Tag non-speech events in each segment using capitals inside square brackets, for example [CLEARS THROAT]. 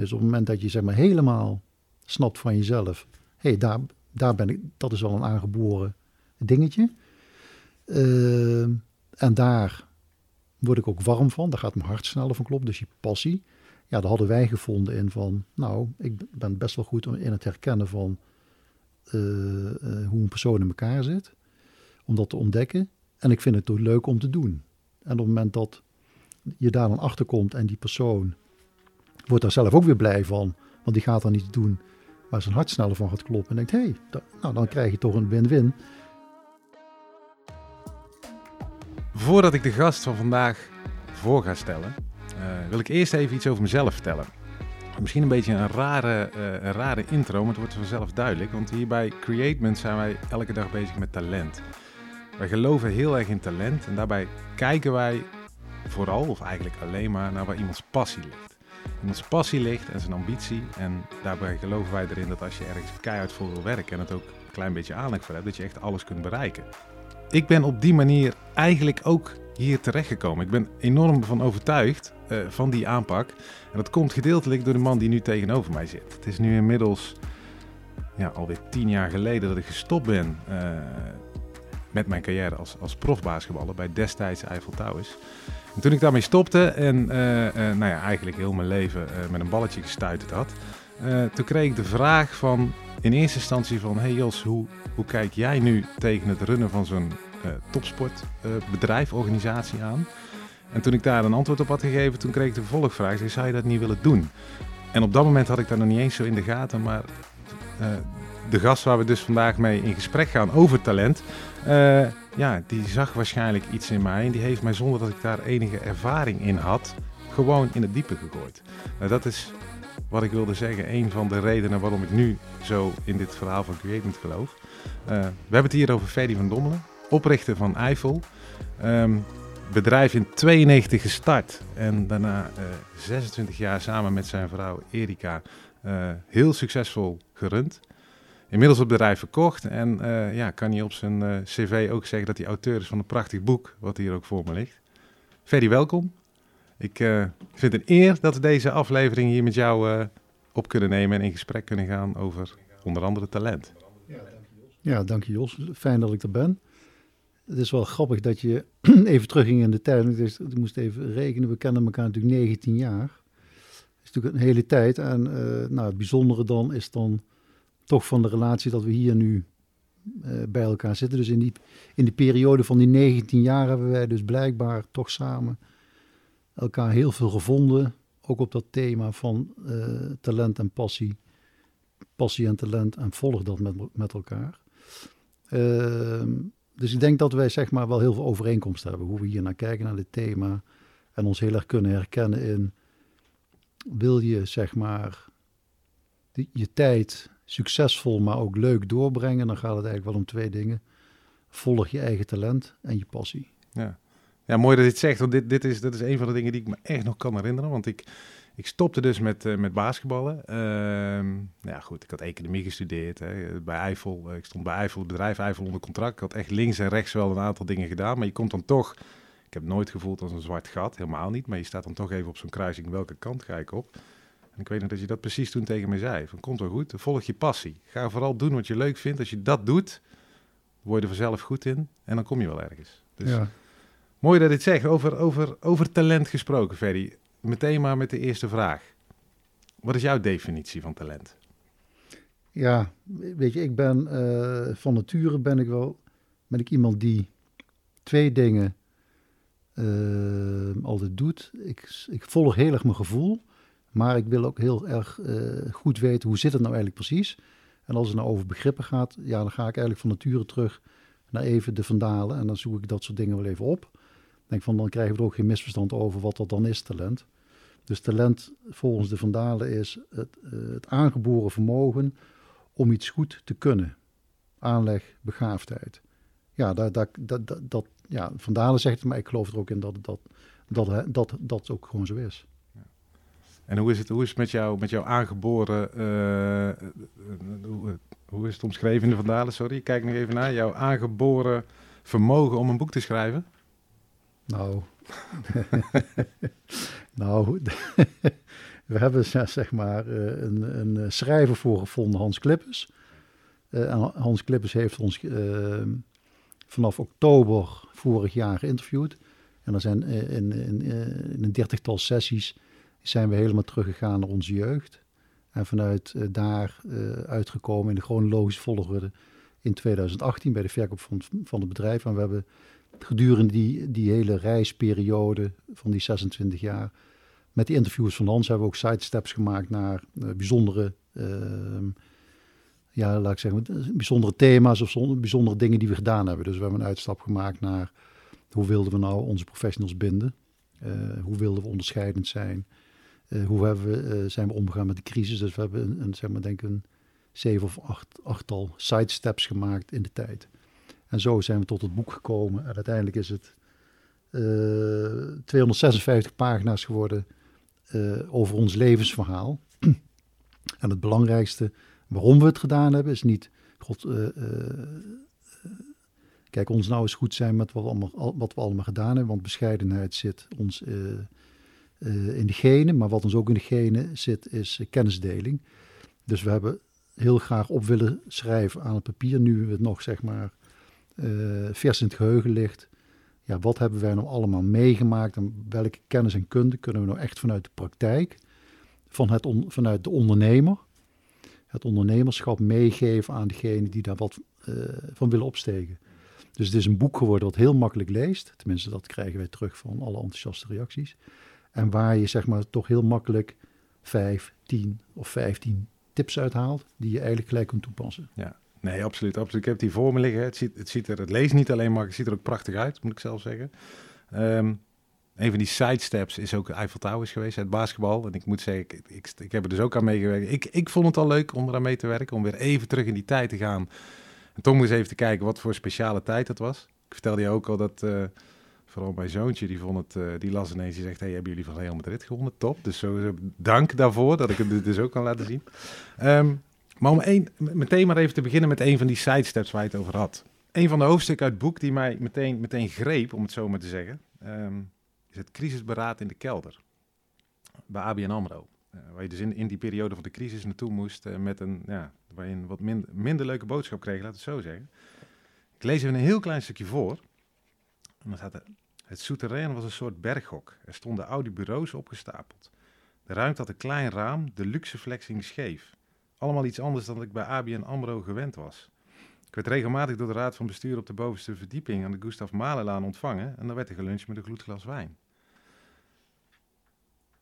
Dus op het moment dat je zeg maar helemaal snapt van jezelf, hé, hey, daar, daar ben ik, dat is wel een aangeboren dingetje. Uh, en daar word ik ook warm van, daar gaat mijn hart sneller van kloppen, dus je passie. Ja, daar hadden wij gevonden in van, nou, ik ben best wel goed in het herkennen van uh, uh, hoe een persoon in elkaar zit. Om dat te ontdekken. En ik vind het ook leuk om te doen. En op het moment dat je daar dan achter komt en die persoon wordt daar zelf ook weer blij van, want die gaat dan iets doen waar zijn hart sneller van gaat kloppen. En denkt, hé, hey, nou dan krijg je toch een win-win. Voordat ik de gast van vandaag voor ga stellen, uh, wil ik eerst even iets over mezelf vertellen. Misschien een beetje een rare, uh, een rare intro, maar het wordt vanzelf duidelijk. Want hier bij Createment zijn wij elke dag bezig met talent. Wij geloven heel erg in talent en daarbij kijken wij vooral, of eigenlijk alleen maar, naar waar iemands passie ligt. Iemands passie ligt en zijn ambitie. En daarbij geloven wij erin dat als je ergens keihard voor wil werken en het ook een klein beetje aanleg voor hebt, dat je echt alles kunt bereiken. Ik ben op die manier eigenlijk ook hier terechtgekomen. Ik ben enorm van overtuigd uh, van die aanpak. En dat komt gedeeltelijk door de man die nu tegenover mij zit. Het is nu inmiddels ja, alweer tien jaar geleden dat ik gestopt ben uh, met mijn carrière als, als bij destijds Eiffel Towers. En toen ik daarmee stopte en uh, nou ja, eigenlijk heel mijn leven met een balletje gestuiterd had, toen kreeg ik de vraag van in eerste instantie van, hey Jos, hoe, hoe kijk jij nu tegen het runnen van zo'n topsportbedrijf, organisatie aan? En toen ik daar een antwoord op had gegeven, toen kreeg ik de vervolgvraag, zei, zou je dat niet willen doen? En op dat moment had ik dat nog niet eens zo in de gaten, maar de gast waar we dus vandaag mee in gesprek gaan over talent, ja, die zag waarschijnlijk iets in mij en die heeft mij zonder dat ik daar enige ervaring in had, gewoon in het diepe gegooid. Nou, dat is wat ik wilde zeggen, een van de redenen waarom ik nu zo in dit verhaal van Createment geloof. Uh, we hebben het hier over Ferdy van Dommelen, oprichter van Eiffel. Um, bedrijf in 92 gestart en daarna uh, 26 jaar samen met zijn vrouw Erika heel succesvol gerund. Inmiddels het bedrijf verkocht en uh, ja, kan hij op zijn cv ook zeggen dat hij auteur is van een prachtig boek, wat hier ook voor me ligt. Ferdy, welkom. Ik uh, vind het een eer dat we deze aflevering hier met jou op kunnen nemen en in gesprek kunnen gaan over onder andere talent. Ja, dank je Jos. Fijn dat ik er ben. Het is wel grappig dat je [CLEARS THROAT] even terugging in de tijd. Ik moest even rekenen. We kennen elkaar natuurlijk 19 jaar. Dat is natuurlijk een hele tijd. En nou, het bijzondere dan is dan toch van de relatie dat we hier nu bij elkaar zitten. Dus in die, in die periode van die 19 jaar hebben wij dus blijkbaar toch samen elkaar heel veel gevonden. Ook op dat thema van uh, talent en passie. Passie en talent en volg dat met, met elkaar. Uh, dus ik denk dat wij zeg maar wel heel veel overeenkomsten hebben. Hoe we hier naar kijken, naar dit thema. En ons heel erg kunnen herkennen in... Wil je zeg maar die, je tijd succesvol, maar ook leuk doorbrengen... dan gaat het eigenlijk wel om twee dingen. Volg je eigen talent en je passie. Ja. Ja, mooi dat je het zegt, want dit, dit, is, is een van de dingen die ik me echt nog kan herinneren. Want ik, ik stopte dus met, uh, met basketballen. Uh, ja, goed, ik had economie gestudeerd hè, bij Eiffel. Ik stond bij Eiffel, bedrijf Eiffel onder contract. Ik had echt links en rechts wel een aantal dingen gedaan. Maar je komt dan toch, ik heb nooit gevoeld als een zwart gat, helemaal niet. Maar je staat dan toch even op zo'n kruising, welke kant ga ik op? En ik weet nog dat je dat precies toen tegen me zei. Van, komt wel goed, volg je passie. Ga vooral doen wat je leuk vindt. Als je dat doet, word je er vanzelf goed in. En dan kom je wel ergens. Dus, ja. Mooi dat je het zegt. Over, over, over talent gesproken, Ferry. Meteen maar met de eerste vraag. Wat is jouw definitie van talent? Ja, weet je, ik ben uh, van nature ben ik wel ben ik iemand die twee dingen uh, altijd doet. Ik, ik volg heel erg mijn gevoel, maar ik wil ook heel erg uh, goed weten hoe zit het nou eigenlijk precies. En als het nou over begrippen gaat, ja, dan ga ik eigenlijk van nature terug naar even de vandalen en dan zoek ik dat soort dingen wel even op denk van, dan krijgen we er ook geen misverstand over wat dat dan is, talent. Dus talent volgens de Vandalen is het, uh, het aangeboren vermogen om iets goed te kunnen. Aanleg, begaafdheid. Ja, dat, dat, dat, ja Vandalen zegt het, maar ik geloof er ook in dat dat, dat, dat, dat ook gewoon zo is. En hoe is het, hoe is het met, jou, met jouw aangeboren, uh, hoe, hoe, is het omschreven in de Vandalen, sorry, ik kijk nog even naar, jouw aangeboren vermogen om een boek te schrijven? Nou, [LAUGHS] nou, [LAUGHS] We hebben zeg maar een, een schrijver voor gevonden, Hans Klippers. Hans Klippers heeft ons vanaf oktober vorig jaar geïnterviewd. En er zijn in, in, in een dertigtal sessies zijn we helemaal teruggegaan naar onze jeugd. En vanuit daar uitgekomen in de chronologische volgorde in 2018 bij de verkoop van, van het bedrijf. En we hebben gedurende die, die hele reisperiode van die 26 jaar, met die interviews van Hans, hebben we ook sidesteps gemaakt naar uh, bijzondere, uh, ja, laat ik zeggen, bijzondere thema's of bijzondere dingen die we gedaan hebben. Dus we hebben een uitstap gemaakt naar hoe wilden we nou onze professionals binden? Hoe wilden we onderscheidend zijn? Uh, hoe hebben we, zijn we omgegaan met de crisis? Dus we hebben een, zeg maar, denk een zeven of acht, achttal sidesteps gemaakt in de tijd. En zo zijn we tot het boek gekomen. En uiteindelijk is het uh, eh, 256 pagina's geworden over ons levensverhaal. [CLEARS THROAT] en het belangrijkste waarom we het gedaan hebben is niet... God, kijk, ons nou eens goed zijn met wat we, allemaal, wat we allemaal gedaan hebben. Want bescheidenheid zit ons in de genen. Maar wat ons ook in de genen zit is kennisdeling. Dus we hebben heel graag op willen schrijven aan het papier. Nu het nog zeg maar uh, vers in het geheugen ligt. Ja, wat hebben wij nou allemaal meegemaakt en welke kennis en kunde kunnen we nou echt vanuit de praktijk, van het vanuit de ondernemer, het ondernemerschap meegeven aan degene die daar wat van willen opsteken. Dus het is een boek geworden dat heel makkelijk leest. Tenminste, dat krijgen wij terug van alle enthousiaste reacties. En waar je zeg maar toch heel makkelijk vijf, tien of vijftien tips uithaalt die je eigenlijk gelijk kunt toepassen. Ja, nee, absoluut. absoluut. Ik heb die voor me liggen. Het, ziet, het, ziet er, het leest niet alleen maar, het ziet er ook prachtig uit, moet ik zelf zeggen. Um, een van die sidesteps is ook Eiffel Towers geweest, het basketbal. En ik moet zeggen, ik, ik, heb er dus ook aan meegewerkt. Ik, ik vond het al leuk om eraan mee te werken, om weer even terug in die tijd te gaan. En toch moest even te kijken wat voor speciale tijd het was. Ik vertelde je ook al dat... Uh, Vooral mijn zoontje, die, vond het, uh, die las ineens, die zegt, hey, hebben jullie van Real Madrid gewonnen? Top. Dus sowieso dank daarvoor, dat ik het dus ook kan laten zien. Um, maar om meteen maar even te beginnen met een van die sidesteps waar je het over had. Een van de hoofdstukken uit het boek die mij meteen, meteen greep, om het zo maar te zeggen, um, is het crisisberaad in de kelder. Bij ABN AMRO. Uh, waar je dus in, in die periode van de crisis naartoe moest uh, met een, ja, waar je een wat minder, minder leuke boodschap kreeg, laat het zo zeggen. Ik lees even een heel klein stukje voor. Het souterrain was een soort berghok. Er stonden oude bureaus opgestapeld. De ruimte had een klein raam, de luxe flexing scheef. Allemaal iets anders dan ik bij ABN AMRO gewend was. Ik werd regelmatig door de raad van bestuur op de bovenste verdieping aan de Gustav Malelaan ontvangen en dan werd er geluncht met een gloedglas wijn.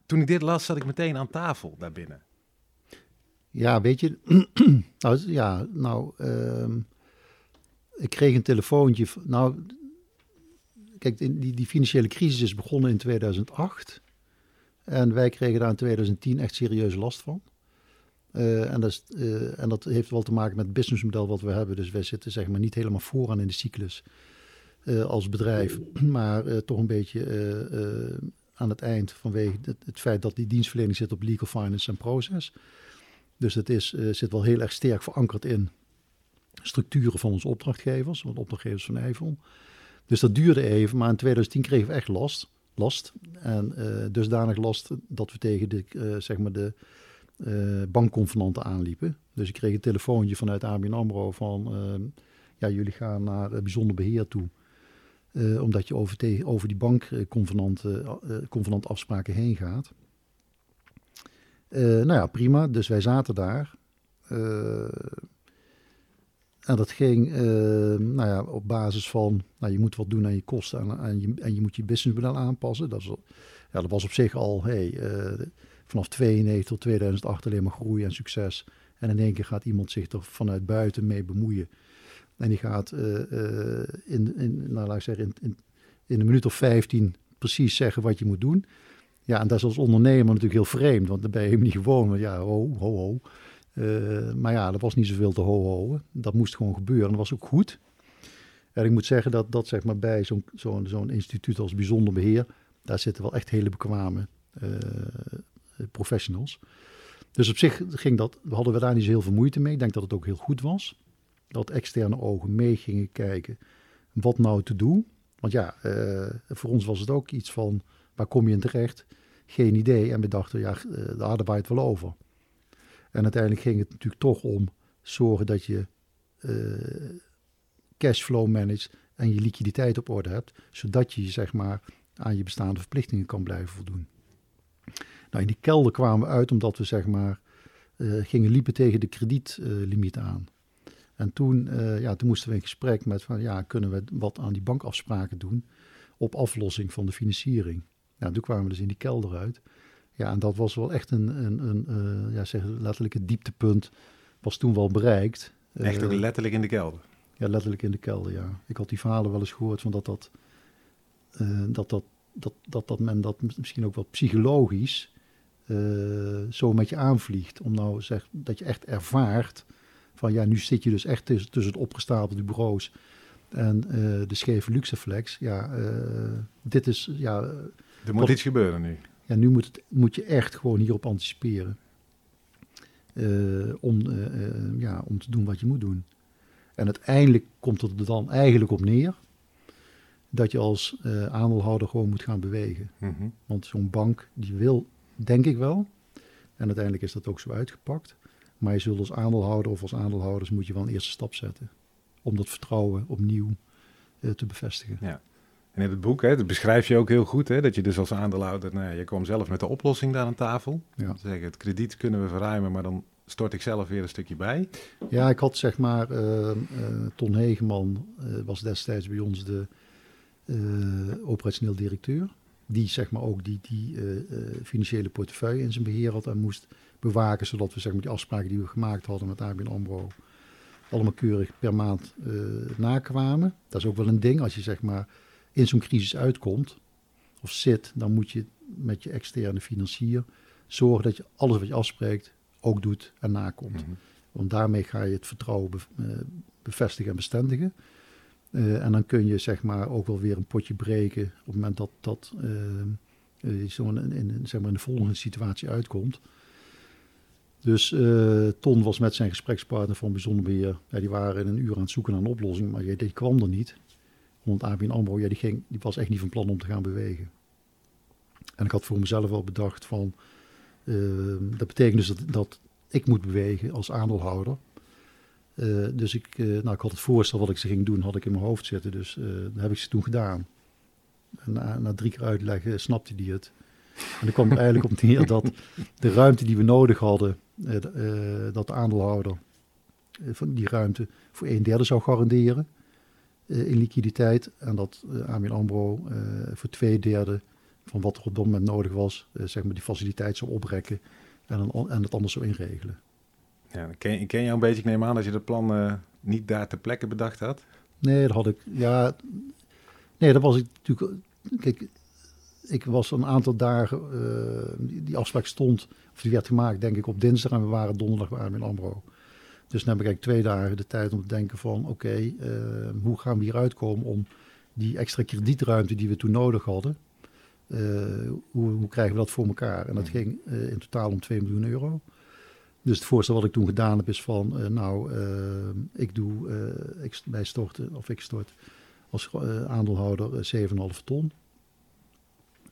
Toen ik dit las, zat ik meteen aan tafel daarbinnen. Ja, weet je, [CLEARS THROAT] nou, ja, nou, uh, ik kreeg een telefoontje. Nou, kijk, die, die financiële crisis is begonnen in 2008. En wij kregen daar in 2010 echt serieus last van. Uh, en, dat uh, en, dat heeft wel te maken met het businessmodel wat we hebben. Dus wij zitten zeg maar niet helemaal vooraan in de cyclus uh, als bedrijf, [CLEARS THROAT] maar toch een beetje aan het eind vanwege het, feit dat die dienstverlening zit op legal finance en process. Dus het is, zit wel heel erg sterk verankerd in structuren van onze opdrachtgevers, de opdrachtgevers van Eiffel. Dus dat duurde even, maar in 2010 kregen we echt last. last en dusdanig last dat we tegen de, zeg maar de uh, bankconvenanten aanliepen. Dus ik kreeg een telefoontje vanuit ABN AMRO van... Uh, ja, jullie gaan naar bijzonder beheer toe. Omdat je over, tegen, over die bankconvenant afspraken heen gaat. nou ja, prima. Dus wij zaten daar. En dat ging nou ja, op basis van... Nou, je moet wat doen aan je kosten en, en, je, en je moet je businessmodel aanpassen. Dat, is, ja, dat was op zich al... Hey, vanaf 92 tot 2008 alleen maar groei en succes. En in één keer gaat iemand zich er vanuit buiten mee bemoeien. En die gaat uh, in, in, nou, laat ik zeggen, in, in, een minuut of 15 precies zeggen wat je moet doen. Ja, en dat is als ondernemer natuurlijk heel vreemd, want dan ben je niet gewoon. Want ja, ho, ho, ho. Uh, maar ja, er was niet zoveel te ho, ho. Dat moest gewoon gebeuren. Dat was ook goed. En ik moet zeggen dat, dat zeg maar bij zo'n instituut als bijzonder beheer, daar zitten wel echt hele bekwame eh, professionals. Dus op zich ging dat, hadden we daar niet zo heel veel moeite mee. Ik denk dat het ook heel goed was. Dat externe ogen mee gingen kijken wat nou te doen. Want ja, uh, voor ons was het ook iets van waar kom je in terecht? geen idee. En we dachten, ja, de arbeid wel over. En uiteindelijk ging het natuurlijk toch om zorgen dat je cashflow managt en je liquiditeit op orde hebt, zodat je zeg maar aan je bestaande verplichtingen kan blijven voldoen. Nou, in die kelder kwamen we uit omdat we zeg maar uh, gingen liepen tegen de kredietlimiet uh, aan. En toen, ja, toen moesten we in gesprek met van ja, kunnen we wat aan die bankafspraken doen op aflossing van de financiering. Nou, toen kwamen we dus in die kelder uit. Ja, en dat was wel echt een, een, een ja, zeg, letterlijk het dieptepunt was toen wel bereikt. Echt ook letterlijk in de kelder? Ja, letterlijk in de kelder, ja. Ik had die verhalen wel eens gehoord van dat dat, dat, dat, dat, dat, dat men dat misschien ook wel psychologisch uh, zo met je aanvliegt. Om nou zeg, dat je echt ervaart van ja, nu zit je dus echt tussen, tussen het opgestapelde bureaus en uh, de scheve luxeflex. Ja, uh, dit is ja. Er moet iets gebeuren nu. Ja, nu moet, het, moet je echt gewoon hierop anticiperen. om, ja, om te doen wat je moet doen. En uiteindelijk komt het er dan eigenlijk op neer dat je als aandeelhouder gewoon moet gaan bewegen. Mm -hmm. Want zo'n bank die wil Denk ik wel. En uiteindelijk is dat ook zo uitgepakt. Maar je zult als aandeelhouder of als aandeelhouders moet je wel een eerste stap zetten. Om dat vertrouwen opnieuw te bevestigen. Ja. En in het boek, hè, dat beschrijf je ook heel goed, hè, dat je dus als aandeelhouder, nou, je kwam zelf met de oplossing daar aan tafel. Ja. Zeggen, het krediet kunnen we verruimen, maar dan stort ik zelf weer een stukje bij. Ja, ik had zeg maar, uh, uh, Ton Hegeman was destijds bij ons de operationeel directeur die zeg maar ook die, die financiële portefeuille in zijn beheer had en moest bewaken, zodat we zeg maar die afspraken die we gemaakt hadden met ABN AMRO allemaal keurig per maand nakwamen. Dat is ook wel een ding, als je zeg maar in zo'n crisis uitkomt of zit, dan moet je met je externe financier zorgen dat je alles wat je afspreekt ook doet en nakomt. Mm -hmm. Want daarmee ga je het vertrouwen be bevestigen en bestendigen. Uh, en dan kun je zeg maar ook wel weer een potje breken op het moment dat dat uh, zo in, in, zeg maar in de volgende situatie uitkomt. Dus uh, Ton was met zijn gesprekspartner van Bijzonder Beheer. Ja, die waren in een uur aan het zoeken naar een oplossing, maar die kwam er niet. Want ABN AMRO, ja, die, ging, die was echt niet van plan om te gaan bewegen. En ik had voor mezelf wel bedacht van... dat betekent dus dat, ik moet bewegen als aandeelhouder. Uh, dus ik, uh, nou, ik had het voorstel wat ik ze ging doen, had ik in mijn hoofd zitten. Dus uh, dat heb ik ze toen gedaan. En na, na drie keer uitleggen snapte hij het. En dan kwam er eigenlijk op neer dat de ruimte die we nodig hadden, dat de aandeelhouder van die ruimte voor een derde zou garanderen in liquiditeit. En dat ABN AMRO voor twee derde van wat er op dat moment nodig was, zeg maar die faciliteit zou oprekken en, en het anders zou inregelen. Ja, ik ken, ken jou een beetje. Ik neem aan dat je dat plan uh, niet daar ter plekke bedacht had. Nee, dat had ik. Ja, nee, dat was ik natuurlijk. Kijk, ik was een aantal dagen. Uh, die, die, afspraak stond, of die werd gemaakt, denk ik, op dinsdag. En we waren donderdag waren in Ambro. Dus dan heb ik eigenlijk twee dagen de tijd om te denken van... oké, okay, uh, hoe gaan we hieruit komen om die extra kredietruimte die we toen nodig hadden... hoe, hoe, krijgen we dat voor elkaar? En dat ging in totaal om 2 miljoen euro. Dus het voorstel wat ik toen gedaan heb is van, nou, ik doe, ik, wij storten, of ik stort als aandeelhouder 7,5 ton.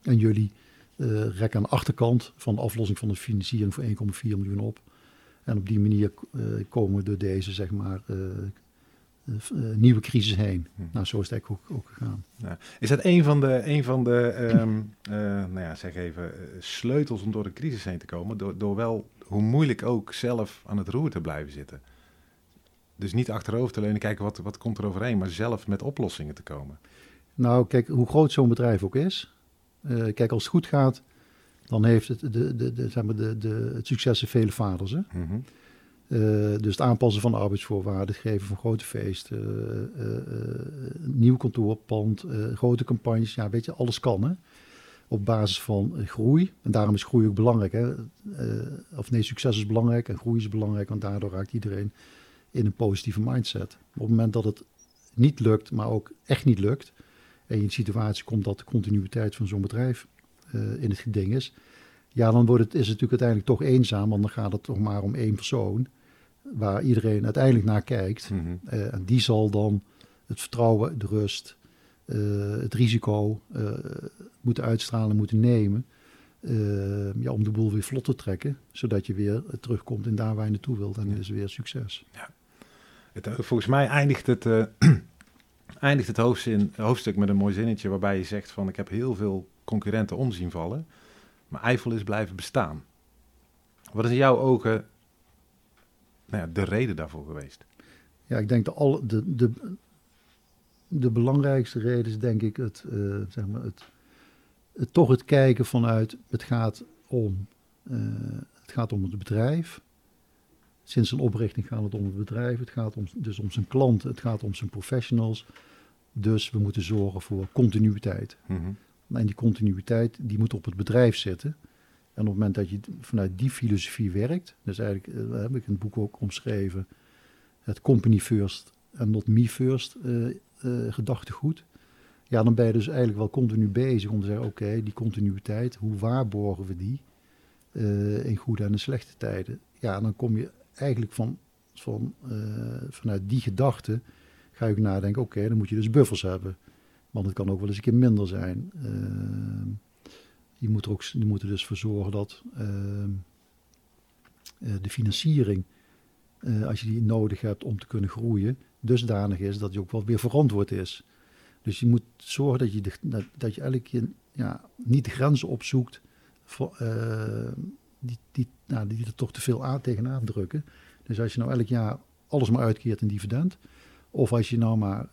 En jullie rekken aan de achterkant van de aflossing van de financiering voor 1,4 miljoen op. En op die manier komen we door deze, zeg maar, nieuwe crisis heen. Hm. Nou, zo is het eigenlijk ook, ook gegaan. Ja. Is dat een van de, een van de um, nou ja, zeg even, sleutels om door de crisis heen te komen? Door, door wel hoe moeilijk ook zelf aan het roer te blijven zitten. Dus niet achterover te leunen, kijken wat, wat komt er overheen, maar zelf met oplossingen te komen. Nou, kijk, hoe groot zo'n bedrijf ook is. Uh, kijk, als het goed gaat, dan heeft het, de, de, de, zeg maar de, de, het succes in vele vaders. Hè? Mm -hmm. uh, dus het aanpassen van de arbeidsvoorwaarden, het geven van grote feesten, uh, nieuw kantoorpand, grote campagnes. Ja, weet je, alles kan. Hè? op basis van eh, groei. En daarom is groei ook belangrijk. Hè? Of nee, succes is belangrijk en groei is belangrijk, want daardoor raakt iedereen in een positieve mindset. Op het moment dat het niet lukt, maar ook echt niet lukt, en je in een situatie komt dat de continuïteit van zo'n bedrijf uh, in het geding is, ja, dan wordt het, is het natuurlijk uiteindelijk toch eenzaam, want dan gaat het toch maar om één persoon, waar iedereen uiteindelijk naar kijkt. Mm -hmm. uh, en die zal dan het vertrouwen, de rust, uh, het risico moeten uitstralen, moeten nemen. eh, ja, om de boel weer vlot te trekken, zodat je weer terugkomt in daar waar je naartoe wilt. En is weer succes. Ja. Het, volgens mij eindigt het, [CLEARS THROAT] eindigt het hoofdstuk met een mooi zinnetje waarbij je zegt van ik heb heel veel concurrenten omzien vallen, maar Eiffel is blijven bestaan. Wat is in jouw ogen nou ja, de reden daarvoor geweest? Ja, ik denk de, de, de, de belangrijkste reden is denk ik het, uh, zeg maar het, toch het kijken vanuit het gaat om, uh, het gaat om het bedrijf. Sinds zijn oprichting gaat het om het bedrijf. Het gaat om, dus om zijn klanten, het gaat om zijn professionals. Dus we moeten zorgen voor continuïteit. Mm -hmm. En die continuïteit die moet op het bedrijf zitten. En op het moment dat je vanuit die filosofie werkt, dus eigenlijk uh, heb ik een boek ook omschreven, het company first en not me first uh, uh, gedachtegoed. Ja, dan ben je dus eigenlijk wel continu bezig om te zeggen, oké, die continuïteit, hoe waarborgen we die in goede en in slechte tijden? Ja, dan kom je eigenlijk van, van, vanuit die gedachte, ga je nadenken, oké, dan moet je dus buffers hebben. Want het kan ook wel eens een keer minder zijn. Je moet er ook je moet er dus voor zorgen dat eh, de financiering, als je die nodig hebt om te kunnen groeien, dusdanig is dat die ook wel weer verantwoord is. Dus je moet zorgen dat je, dat, dat je keer ja, niet de grenzen opzoekt voor, die, die, nou, die er toch te veel aan, tegenaan drukken. Dus als je nou elk jaar alles maar uitkeert in dividend, of als je nou maar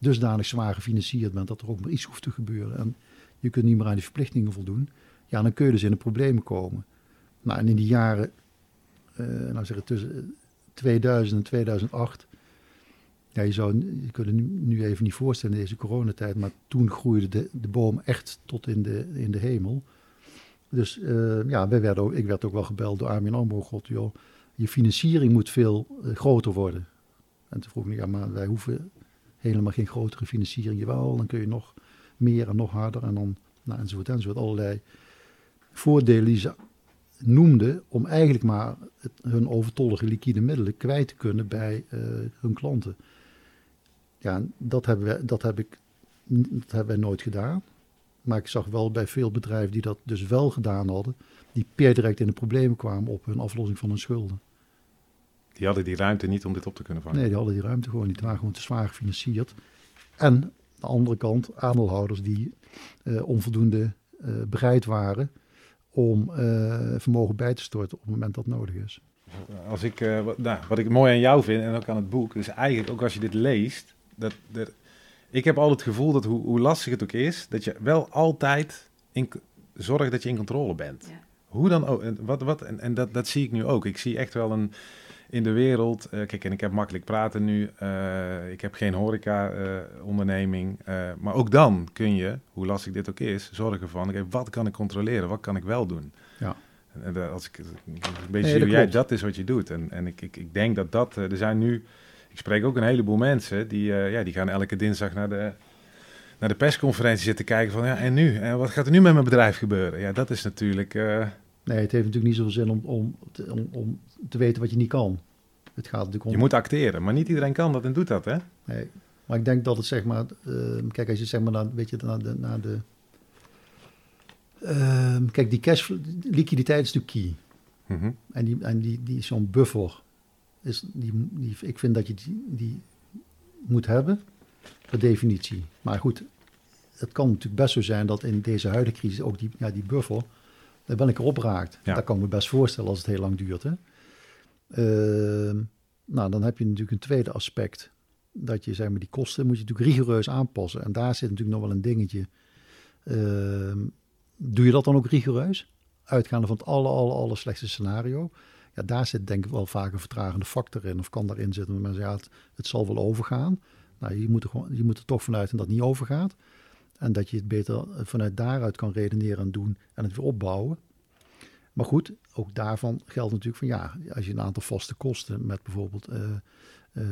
dusdanig zwaar gefinancierd bent dat er ook maar iets hoeft te gebeuren. En je kunt niet meer aan die verplichtingen voldoen, ja, dan kun je dus in de problemen komen. Nou, en in die jaren, uh, nou zeggen tussen 2000 en 2008, ja, je zou je kunt het nu, nu even niet voorstellen in deze coronatijd, maar toen groeide de, de boom echt tot in de, in de hemel. Dus uh, ja, wij werden ook, ik werd ook wel gebeld door Armin Ambo, god joh, je financiering moet veel uh, groter worden. En toen vroeg ik, ja, maar wij hoeven helemaal geen grotere financiering. Jawel, dan kun je nog meer en nog harder en dan nou, enzovoort enzovoort. Allerlei voordelen die ze noemden om eigenlijk maar hun overtollige liquide middelen kwijt te kunnen bij uh, hun klanten. Ja, dat hebben, we, dat, heb ik, dat hebben wij nooit gedaan. Maar ik zag wel bij veel bedrijven die dat dus wel gedaan hadden, die per direct in de problemen kwamen op hun aflossing van hun schulden. Die hadden die ruimte niet om dit op te kunnen vangen? Nee, die hadden die ruimte gewoon niet. Die waren gewoon te zwaar gefinancierd. En de andere kant aandeelhouders die uh, onvoldoende uh, bereid waren om uh, vermogen bij te storten op het moment dat nodig is. Als ik, wat, nou, wat ik mooi aan jou vind en ook aan het boek, is eigenlijk ook als je dit leest, dat, dat ik heb al het gevoel dat hoe, hoe, lastig het ook is, dat je wel altijd in, zorgt dat je in controle bent. Ja. Hoe dan ook, wat, wat, en, en dat, dat zie ik nu ook. Ik zie echt wel een, in de wereld. Uh, kijk, en ik heb makkelijk praten nu. Uh, ik heb geen horeca-onderneming. Uh, maar ook dan kun je, hoe lastig dit ook is, zorgen van... Okay, wat kan ik controleren? Wat kan ik wel doen? Ja. En, als ik een beetje nee, zie hoe jij, dat is wat je doet. En, en ik, ik, ik denk dat dat... er zijn nu... Ik spreek ook een heleboel mensen die, ja, die gaan elke dinsdag naar de, naar de persconferentie zitten kijken van... Ja, en nu? En wat gaat er nu met mijn bedrijf gebeuren? Ja, dat is natuurlijk... Nee, het heeft natuurlijk niet zoveel zin om, om, om, om te weten wat je niet kan. Het gaat natuurlijk om... Je moet acteren, maar niet iedereen kan dat en doet dat, hè? Nee, maar ik denk dat het zeg maar... Uh, kijk, als je zeg maar naar, weet je, naar de... Naar de uh, kijk, die cash liquiditeit is natuurlijk key. Mm -hmm. En, die, en die, die zo'n buffer, is, die, die, ik vind dat je die, die moet hebben, per definitie. Maar goed, het kan natuurlijk best zo zijn dat in deze huidige crisis ook die, ja, die buffer wel een keer opraakt. Ja. Dat kan ik me best voorstellen als het heel lang duurt. Hè? Uh, nou, dan heb je natuurlijk een tweede aspect. Dat je, zeg maar, die kosten moet je natuurlijk rigoureus aanpassen. En daar zit natuurlijk nog wel een dingetje. Uh, doe je dat dan ook rigoureus? Uitgaande van het alle, alle, alle slechtste scenario. Daar zit denk ik wel vaak een vertragende factor in. Of kan daarin zitten mensen ja, het, het zal wel overgaan. Nou, je moet, er gewoon, je moet er toch vanuit dat niet overgaat. En dat je het beter vanuit daaruit kan redeneren en doen en het weer opbouwen. Maar goed, ook daarvan geldt natuurlijk van ja, als je een aantal vaste kosten met bijvoorbeeld uh, uh,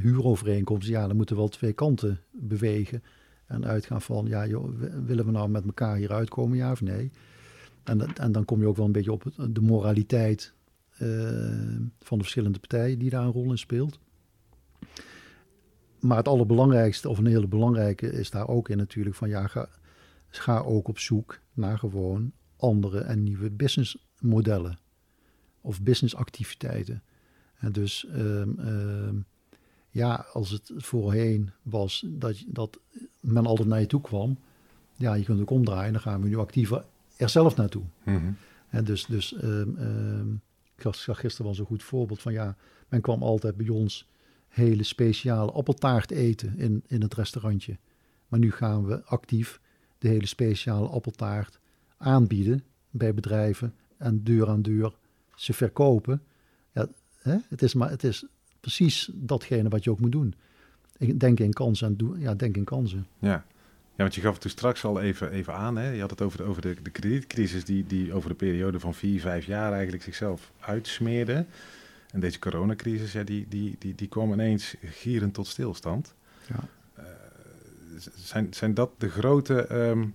huurovereenkomsten, ja, dan moeten wel twee kanten bewegen. En uitgaan van ja, joh, willen we nou met elkaar hier uitkomen, ja of nee? En, en dan kom je ook wel een beetje op de moraliteit van de verschillende partijen die daar een rol in speelt. Maar het allerbelangrijkste, of een hele belangrijke, is daar ook in natuurlijk van ja, ga, ga ook op zoek naar gewoon andere en nieuwe businessmodellen of businessactiviteiten. En dus ehm, ehm, ja, als het voorheen was dat, dat men altijd naar je toe kwam, ja, je kunt ook omdraaien, dan gaan we nu actiever er zelf naartoe. Mhm. En dus, dus ehm, ik zag gisteren wel zo'n goed voorbeeld van ja, men kwam altijd bij ons hele speciale appeltaart eten in, in het restaurantje. Maar nu gaan we actief de hele speciale appeltaart aanbieden bij bedrijven en deur aan deur ze verkopen. Ja, hè? Het, is maar, het is precies datgene wat je ook moet doen. Denk in kansen en doe, ja, denk in kansen. Ja. Ja, want je gaf het toen straks al even, even aan. Hè? Je had het over de, over de, de kredietcrisis die, die over de periode van vier, vijf jaar eigenlijk zichzelf uitsmeerde. En deze coronacrisis, ja, die, die, die, die kwam ineens gierend tot stilstand. Ja. Uh, zijn, zijn dat de grote... Um,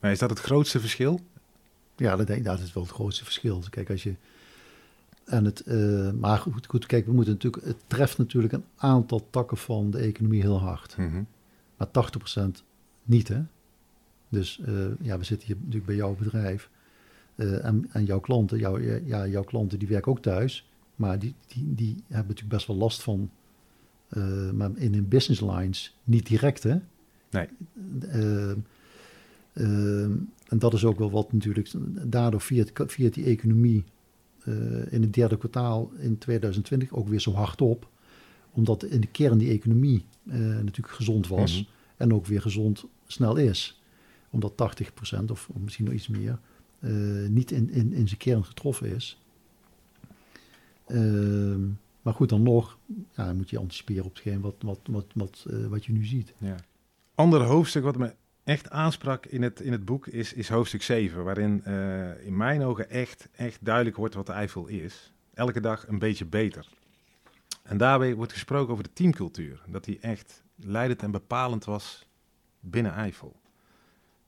nou, is dat het grootste verschil? Ja, dat, denk, dat is wel het grootste verschil. Kijk, als je... En het, uh, maar goed, goed, kijk, we moeten natuurlijk, het treft natuurlijk een aantal takken van de economie heel hard. Mm -hmm. Maar 80% niet, hè? Dus uh, ja, we zitten hier natuurlijk bij jouw bedrijf. Uh, en, en, jouw klanten, jouw, ja, jouw klanten die werken ook thuis. Maar die, die, die hebben natuurlijk best wel last van. Uh, maar in hun business lines niet direct, hè? Nee. en dat is ook wel wat natuurlijk daardoor via, het, via die economie in het derde kwartaal in 2020 ook weer zo hard op. Omdat in de kern die economie natuurlijk gezond was. Mhm. En ook weer gezond snel is. Omdat 80% of, of misschien nog iets meer uh, niet in, in, in zijn kern getroffen is. Uh, maar goed, dan nog ja, moet je anticiperen op hetgeen wat, wat, wat, wat, uh, wat je nu ziet. Ja. Ander hoofdstuk wat me echt aansprak in het, in het boek is, is hoofdstuk 7. Waarin uh, in mijn ogen echt, echt duidelijk wordt wat de Eifel is. Elke dag een beetje beter. En daarbij wordt gesproken over de teamcultuur. Dat die echt leidend en bepalend was binnen Eifel.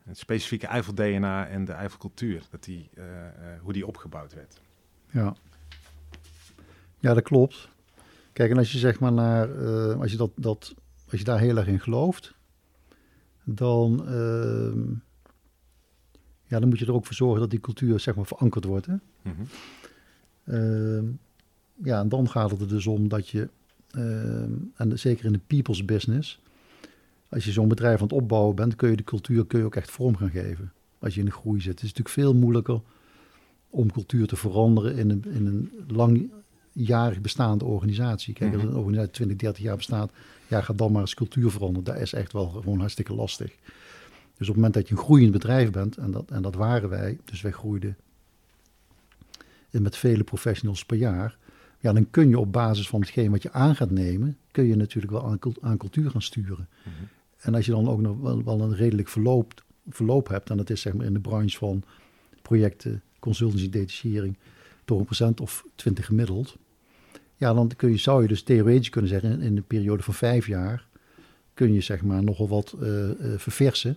Het specifieke Eifel-DNA en de Eifelcultuur, dat die, uh, uh, hoe die opgebouwd werd. Ja. ja, dat klopt. Kijk, en als je zeg maar naar, uh, als, je dat, dat, als je daar heel erg in gelooft, dan, ehm, ja, dan moet je er ook voor zorgen dat die cultuur zeg maar verankerd wordt. Hè? Mm -hmm. Ehm, ja, en dan gaat het er dus om dat je Uh, en zeker in de people's business, als je zo'n bedrijf aan het opbouwen bent, kun je de cultuur kun je ook echt vorm gaan geven. Als je in de groei zit. Het is natuurlijk veel moeilijker om cultuur te veranderen in een, in een langjarig bestaande organisatie. Kijk, als een organisatie 20, 30 jaar bestaat, ja, ga dan maar eens cultuur veranderen. Dat is echt wel gewoon hartstikke lastig. Dus op het moment dat je een groeiend bedrijf bent, en dat, en dat waren wij, dus wij groeiden met vele professionals per jaar, ja, dan kun je op basis van hetgeen wat je aan gaat nemen, kun je natuurlijk wel aan, aan cultuur gaan sturen. Mm -hmm. En als je dan ook nog wel, wel een redelijk verloop, verloop hebt, en dat is zeg maar in de branche van projecten, consultancy, detachering, toch een procent of twintig gemiddeld. Ja, dan kun je, zou je dus theoretisch kunnen zeggen, in, een periode van vijf jaar, kun je zeg maar nogal wat uh, uh, verversen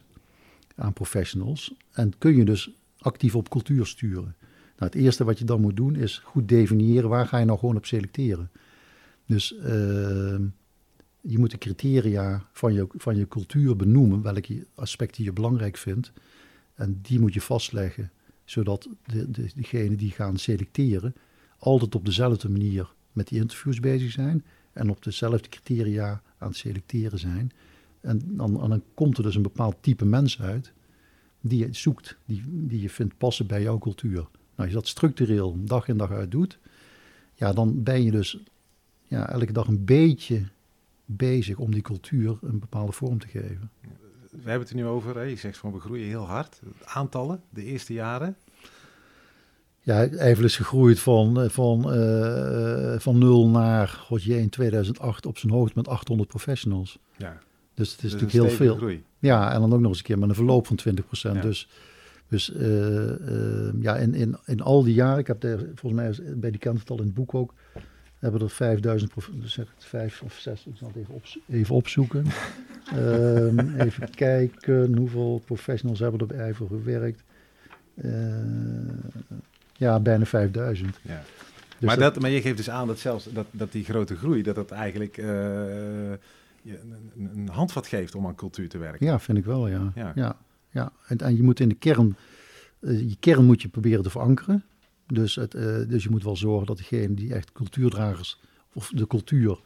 aan professionals. En kun je dus actief op cultuur sturen. Nou, het eerste wat je dan moet doen is goed definiëren waar ga je nou gewoon op selecteren. Dus uh, je moet de criteria van je, van je cultuur benoemen, welke aspecten je belangrijk vindt. En die moet je vastleggen, zodat de, de, degenen die gaan selecteren altijd op dezelfde manier met die interviews bezig zijn en op dezelfde criteria aan het selecteren zijn. En dan, dan komt er dus een bepaald type mens uit die je zoekt, die, die je vindt passen bij jouw cultuur. Nou, als je dat structureel dag in dag uit doet, ja, dan ben je dus ja, elke dag een beetje bezig om die cultuur een bepaalde vorm te geven. We hebben het er nu over, hè? je zegt van we groeien heel hard. Aantallen, de eerste jaren? Ja, Eiffel is gegroeid van, van, uh, van nul naar, god je, in 2008 op zijn hoogte met 800 professionals. Ja. Dus het is dus natuurlijk heel veel. Groei. Ja, en dan ook nog eens een keer met een verloop van 20%. Ja. Dus, dus uh, uh, ja, in, in, in al die jaren, ik heb er volgens mij bij die kentgetal in het boek ook, hebben er 5000, dus zeg het vijf of zes, ik zal het even, op, even opzoeken. um, [LAUGHS] even kijken, hoeveel professionals hebben er bij Eiffel gewerkt. Uh, ja, bijna 5000. Ja. Dus maar, dat, dat, maar je geeft dus aan dat zelfs dat, dat die grote groei, dat dat eigenlijk uh, je een, een, handvat geeft om aan cultuur te werken. Ja, vind ik wel, ja. Ja. ja, ja. En, en je moet in de kern, je kern moet je proberen te verankeren. Dus, het, dus je moet wel zorgen dat degene die echt cultuurdragers of de cultuur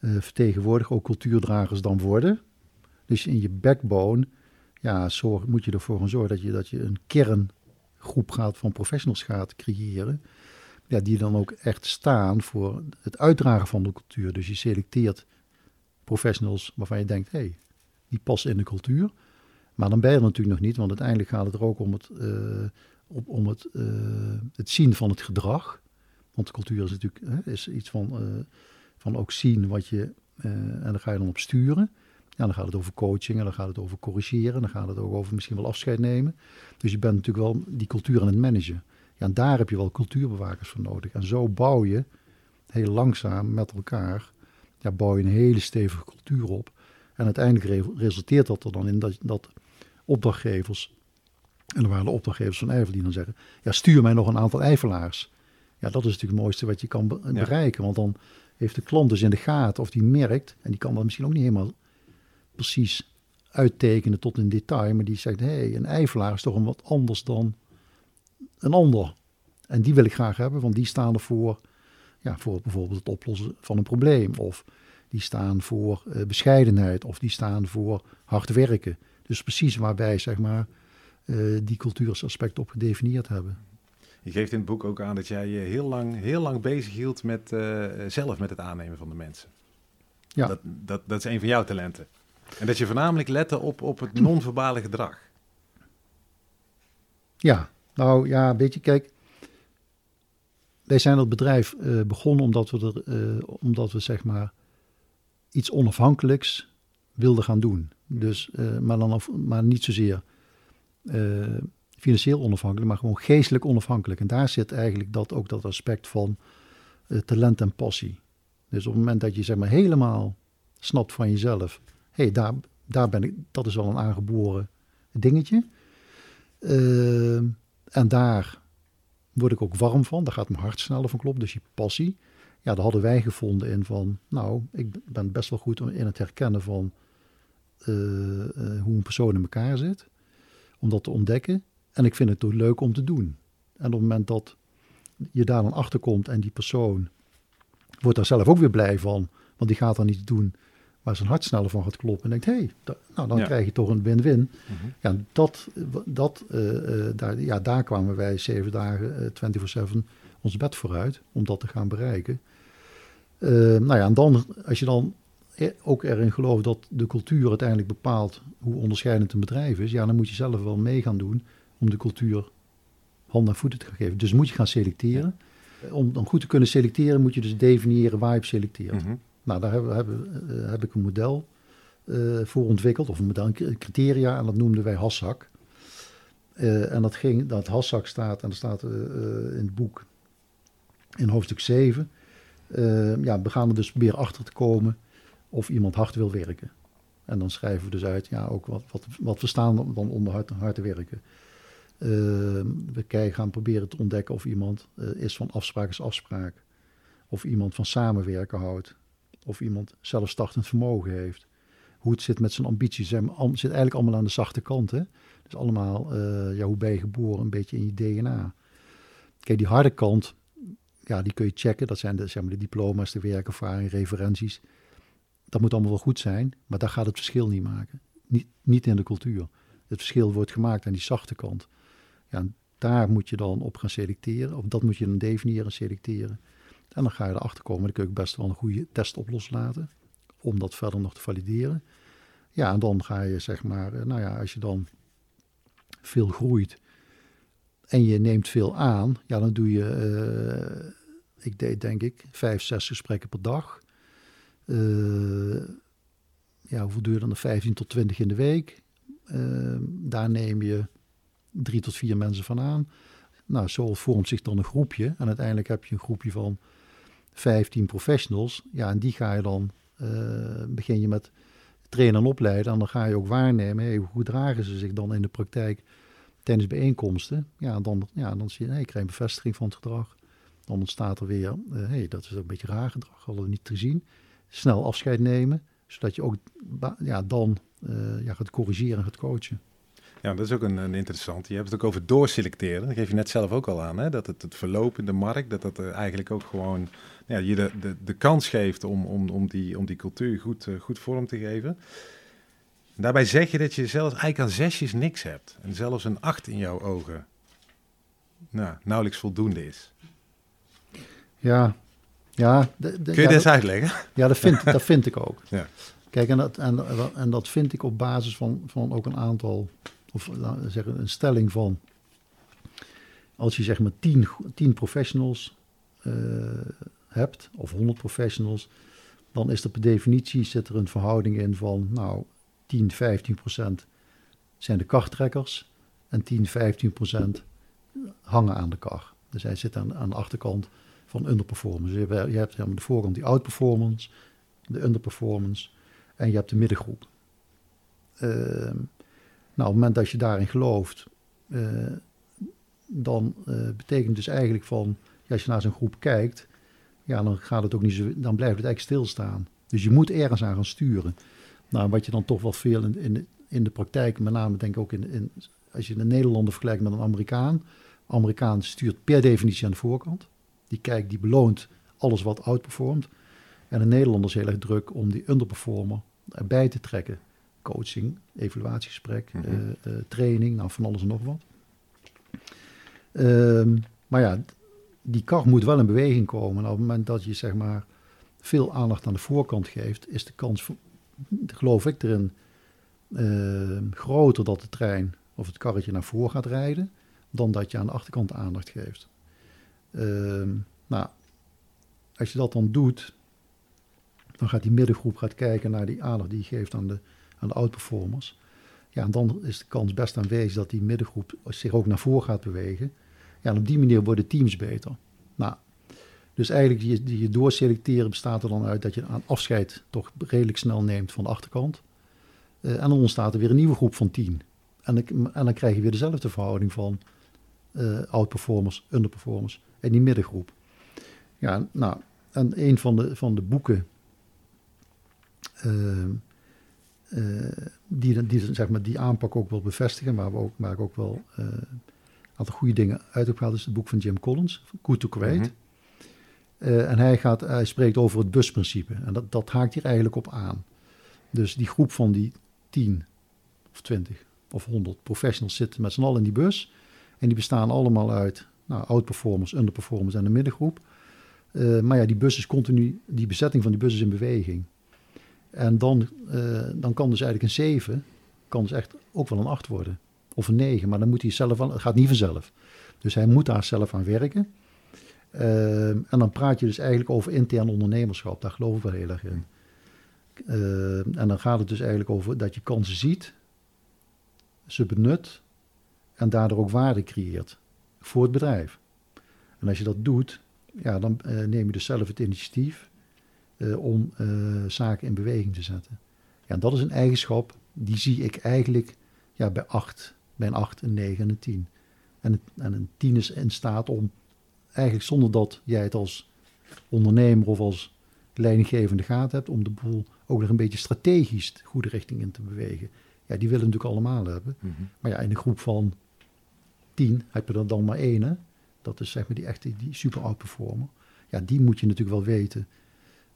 vertegenwoordigen, ook cultuurdragers dan worden. Dus in je backbone ja, zorg, moet je ervoor gaan zorgen dat je, dat je een kerngroep gaat van professionals gaat creëren. Ja, die dan ook echt staan voor het uitdragen van de cultuur. Dus je selecteert professionals waarvan je denkt, hé, hey, die passen in de cultuur. Maar dan ben je er natuurlijk nog niet, want uiteindelijk gaat het er ook om het, uh, op, om het, uh, het zien van het gedrag. Want cultuur is natuurlijk hè, is iets van, uh, van ook zien wat je, en daar ga je dan op sturen. Ja, dan gaat het over coaching en dan gaat het over corrigeren. Dan gaat het ook over misschien wel afscheid nemen. Dus je bent natuurlijk wel die cultuur aan het managen. Ja, en daar heb je wel cultuurbewakers voor nodig. En zo bouw je heel langzaam met elkaar, ja, bouw je een hele stevige cultuur op. En uiteindelijk resulteert dat er dan in dat, dat opdrachtgevers, en er waren de opdrachtgevers van Eifel die dan zeggen, ja, stuur mij nog een aantal Eifelaars. Ja, dat is natuurlijk het mooiste wat je kan bereiken. Want dan heeft de klant dus in de gaten of die merkt, en die kan dat misschien ook niet helemaal precies uittekenen tot in detail, maar die zegt, hé, hey, een eifelaar is toch een wat anders dan een ander. En die wil ik graag hebben, want die staan ervoor, ja, voor bijvoorbeeld het oplossen van een probleem. Of die staan voor uh, bescheidenheid, of die staan voor hard werken. Dus precies waar wij, zeg maar, uh, die cultuursaspect op gedefinieerd hebben. Je geeft in het boek ook aan dat jij je heel lang, heel lang bezig hield met uh, zelf met het aannemen van de mensen. Ja. Dat, dat, dat is een van jouw talenten. En dat je voornamelijk lette op, op het non-verbale gedrag. Ja, nou ja, weet je, kijk. Wij zijn het bedrijf uh, begonnen omdat we, er, uh, omdat we zeg maar iets onafhankelijks wilden gaan doen. Dus, uh, maar, dan of, maar niet zozeer financieel onafhankelijk, maar gewoon geestelijk onafhankelijk. En daar zit eigenlijk dat, ook dat aspect van talent en passie. Dus op het moment dat je zeg maar helemaal snapt van jezelf hey, daar, daar ben ik, dat is wel een aangeboren dingetje. Uh, en daar word ik ook warm van. Daar gaat mijn hart sneller van kloppen. Dus je passie. Ja, daar hadden wij gevonden in van, nou, ik ben best wel goed in het herkennen van hoe een persoon in elkaar zit. Om dat te ontdekken. En ik vind het ook leuk om te doen. En op het moment dat je daar dan achter komt en die persoon wordt daar zelf ook weer blij van, want die gaat dan niet doen waar zijn hart sneller van gaat kloppen. En denkt, hé, hey, nou dan krijg je toch een win-win. Mhm. Ja, dat, dat, uh, daar, ja, daar kwamen wij zeven dagen, uh, 24-7, ons bed vooruit om dat te gaan bereiken. Uh, nou ja, en dan, als je dan ook erin gelooft dat de cultuur uiteindelijk bepaalt hoe onderscheidend een bedrijf is, ja, dan moet je zelf wel mee gaan doen om de cultuur hand en voeten te gaan geven. Dus moet je gaan selecteren. Om dan goed te kunnen selecteren, moet je dus definiëren waar je selecteert. Mm nou, daar hebben, hebben, uh, heb ik een model uh, voor ontwikkeld, of een model, een criteria, en dat noemden wij Hassak. Uh, en dat ging, dat Hassak staat, en dat staat in het boek in hoofdstuk 7. ja, we gaan er dus proberen achter te komen of iemand hard wil werken. En dan schrijven we dus uit, ja, ook wat, wat, wat we staan dan onder hard, te werken. we kijken, gaan proberen te ontdekken of iemand is van afspraak is afspraak. Of iemand van samenwerken houdt. Of iemand zelfstartend vermogen heeft. Hoe het zit met zijn ambities. Zijn, zit eigenlijk allemaal aan de zachte kant. Hè? Dus allemaal, uh, ja, hoe ben je geboren? Een beetje in je DNA. Kijk, die harde kant, ja, die kun je checken. Dat zijn de, zeg maar, de diploma's, de werkervaring, referenties. Dat moet allemaal wel goed zijn, maar daar gaat het verschil niet maken. Niet, niet in de cultuur. Het verschil wordt gemaakt aan die zachte kant. Ja, daar moet je dan op gaan selecteren. Of dat moet je dan definiëren en selecteren. En dan ga je erachter komen, dan kun je best wel een goede test op loslaten. Om dat verder nog te valideren. Ja, en dan ga je zeg maar, eh, nou ja, als je dan veel groeit en je neemt veel aan, ja, dan doe je, uh, ik deed denk ik vijf, zes gesprekken per dag. Uh, ja, hoeveel je dan? 15 tot 20 in de week. Uh, daar neem je drie tot vier mensen van aan. Nou, zo vormt zich dan een groepje. En uiteindelijk heb je een groepje van 15 professionals. Ja, en die ga je dan, uh, begin je met trainen en opleiden. En dan ga je ook waarnemen, hey, hoe dragen ze zich dan in de praktijk tijdens bijeenkomsten. Ja, dan, ja, dan zie je, hey, ik krijg een bevestiging van het gedrag. Dan ontstaat er weer, uh, hey, dat is een beetje raar gedrag, hadden we niet te zien. Snel afscheid nemen, zodat je ook ja, dan uh, ja, gaat corrigeren en gaat coachen. Ja, dat is ook een, een interessant. Je hebt het ook over doorselecteren. Dat geef je net zelf ook al aan. Hè? Dat het, het verloop in de markt, dat dat eigenlijk ook gewoon ja, je de, de, de kans geeft om, om, om, die, om die cultuur goed, uh, goed vorm te geven. Daarbij zeg je dat je zelfs eigenlijk aan zesjes niks hebt. En zelfs een acht in jouw ogen nou, nauwelijks voldoende is. Ja, ja. De, de, Kun je ja, dit uitleggen? Ja, dat vind, dat vind ik ook. [LAUGHS] Ja. Kijk, en dat, en, en dat vind ik op basis van, van ook een aantal, of laten we zeggen, een stelling van. Als je zeg maar tien, tien professionals uh, hebt, of 100 professionals, dan is er per definitie zit er een verhouding in van, nou, 10, 15 procent zijn de kartrekkers en 10, 15 procent hangen aan de kar. Dus hij zit aan, aan de achterkant van underperformance. Je, hebt, je hebt aan de voorkant die outperformance, de underperformance en je hebt de middengroep. Uh, nou, op het moment dat je daarin gelooft, uh, dan uh, betekent dus eigenlijk van, als je naar zo'n groep kijkt, ja, dan gaat het ook niet zo, dan blijft het eigenlijk stilstaan. Dus je moet ergens aan gaan sturen. Nou, wat je dan toch wel veel in, in, in de praktijk, met name denk ik ook in, in als je een Nederlander vergelijkt met een Amerikaan. Amerikaan stuurt per definitie aan de voorkant. Die kijkt, die beloont alles wat outperformt. En een Nederlander is heel erg druk om die underperformer erbij te trekken. Coaching, evaluatiegesprek, mm training, nou van alles en nog wat. Um, maar ja, die kar moet wel in beweging komen. En op het moment dat je zeg maar veel aandacht aan de voorkant geeft, is de kans, geloof ik, erin uh, groter dat de trein of het karretje naar voren gaat rijden, dan dat je aan de achterkant aandacht geeft. Uh, nou, als je dat dan doet, dan gaat die middengroep gaat kijken naar die aandacht die je geeft aan de, aan de outperformers. Ja, en dan is de kans best aanwezig dat die middengroep zich ook naar voren gaat bewegen. Ja, en op die manier worden teams beter. Nou, dus eigenlijk die, je doorselecteren bestaat er dan uit dat je aan afscheid toch redelijk snel neemt van de achterkant. Uh, en dan ontstaat er weer een nieuwe groep van tien. En, en dan krijg je weer dezelfde verhouding van uh, outperformers, underperformers en die middengroep. Ja, nou, en een van de, van de boeken uh, uh, die, die, zeg maar, die aanpak ook wil bevestigen, maar, we ook, ik ook wel een aantal goede dingen uit heb gehaald, is het boek van Jim Collins, Good to Great. Mm en hij, gaat, hij spreekt over het busprincipe. En dat, dat haakt hier eigenlijk op aan. Dus die groep van die 10 of 20 of 100 professionals zitten met z'n allen in die bus. En die bestaan allemaal uit nou, outperformers, underperformers en een middengroep. Uh, maar ja, die bus is continu, die bezetting van die bus is in beweging. En dan, uh, dan kan dus eigenlijk een 7, kan dus echt ook wel een 8 worden. Of een 9, maar dan moet hij zelf aan, het gaat niet vanzelf. Dus hij moet daar zelf aan werken. Uh, en dan praat je dus eigenlijk over intern ondernemerschap. Daar geloof ik wel heel erg in. en dan gaat het dus eigenlijk over dat je kansen ziet, ze benut en daardoor ook waarde creëert voor het bedrijf. En als je dat doet, ja, dan uh, neem je dus zelf het initiatief uh, om uh, zaken in beweging te zetten. Ja, dat is een eigenschap, die zie ik eigenlijk ja, bij 8, bij een 8, een 9 en een 10. En, het, en een 10 is in staat om eigenlijk zonder dat jij het als ondernemer of als leidinggevende gaat hebt, om de boel ook nog een beetje strategisch de goede richting in te bewegen. Ja, die willen natuurlijk allemaal hebben. Mm -hmm. Maar ja, in een groep van tien heb je er dan maar één. Hè? Dat is zeg maar die echte, die super outperformer. Ja, die moet je natuurlijk wel weten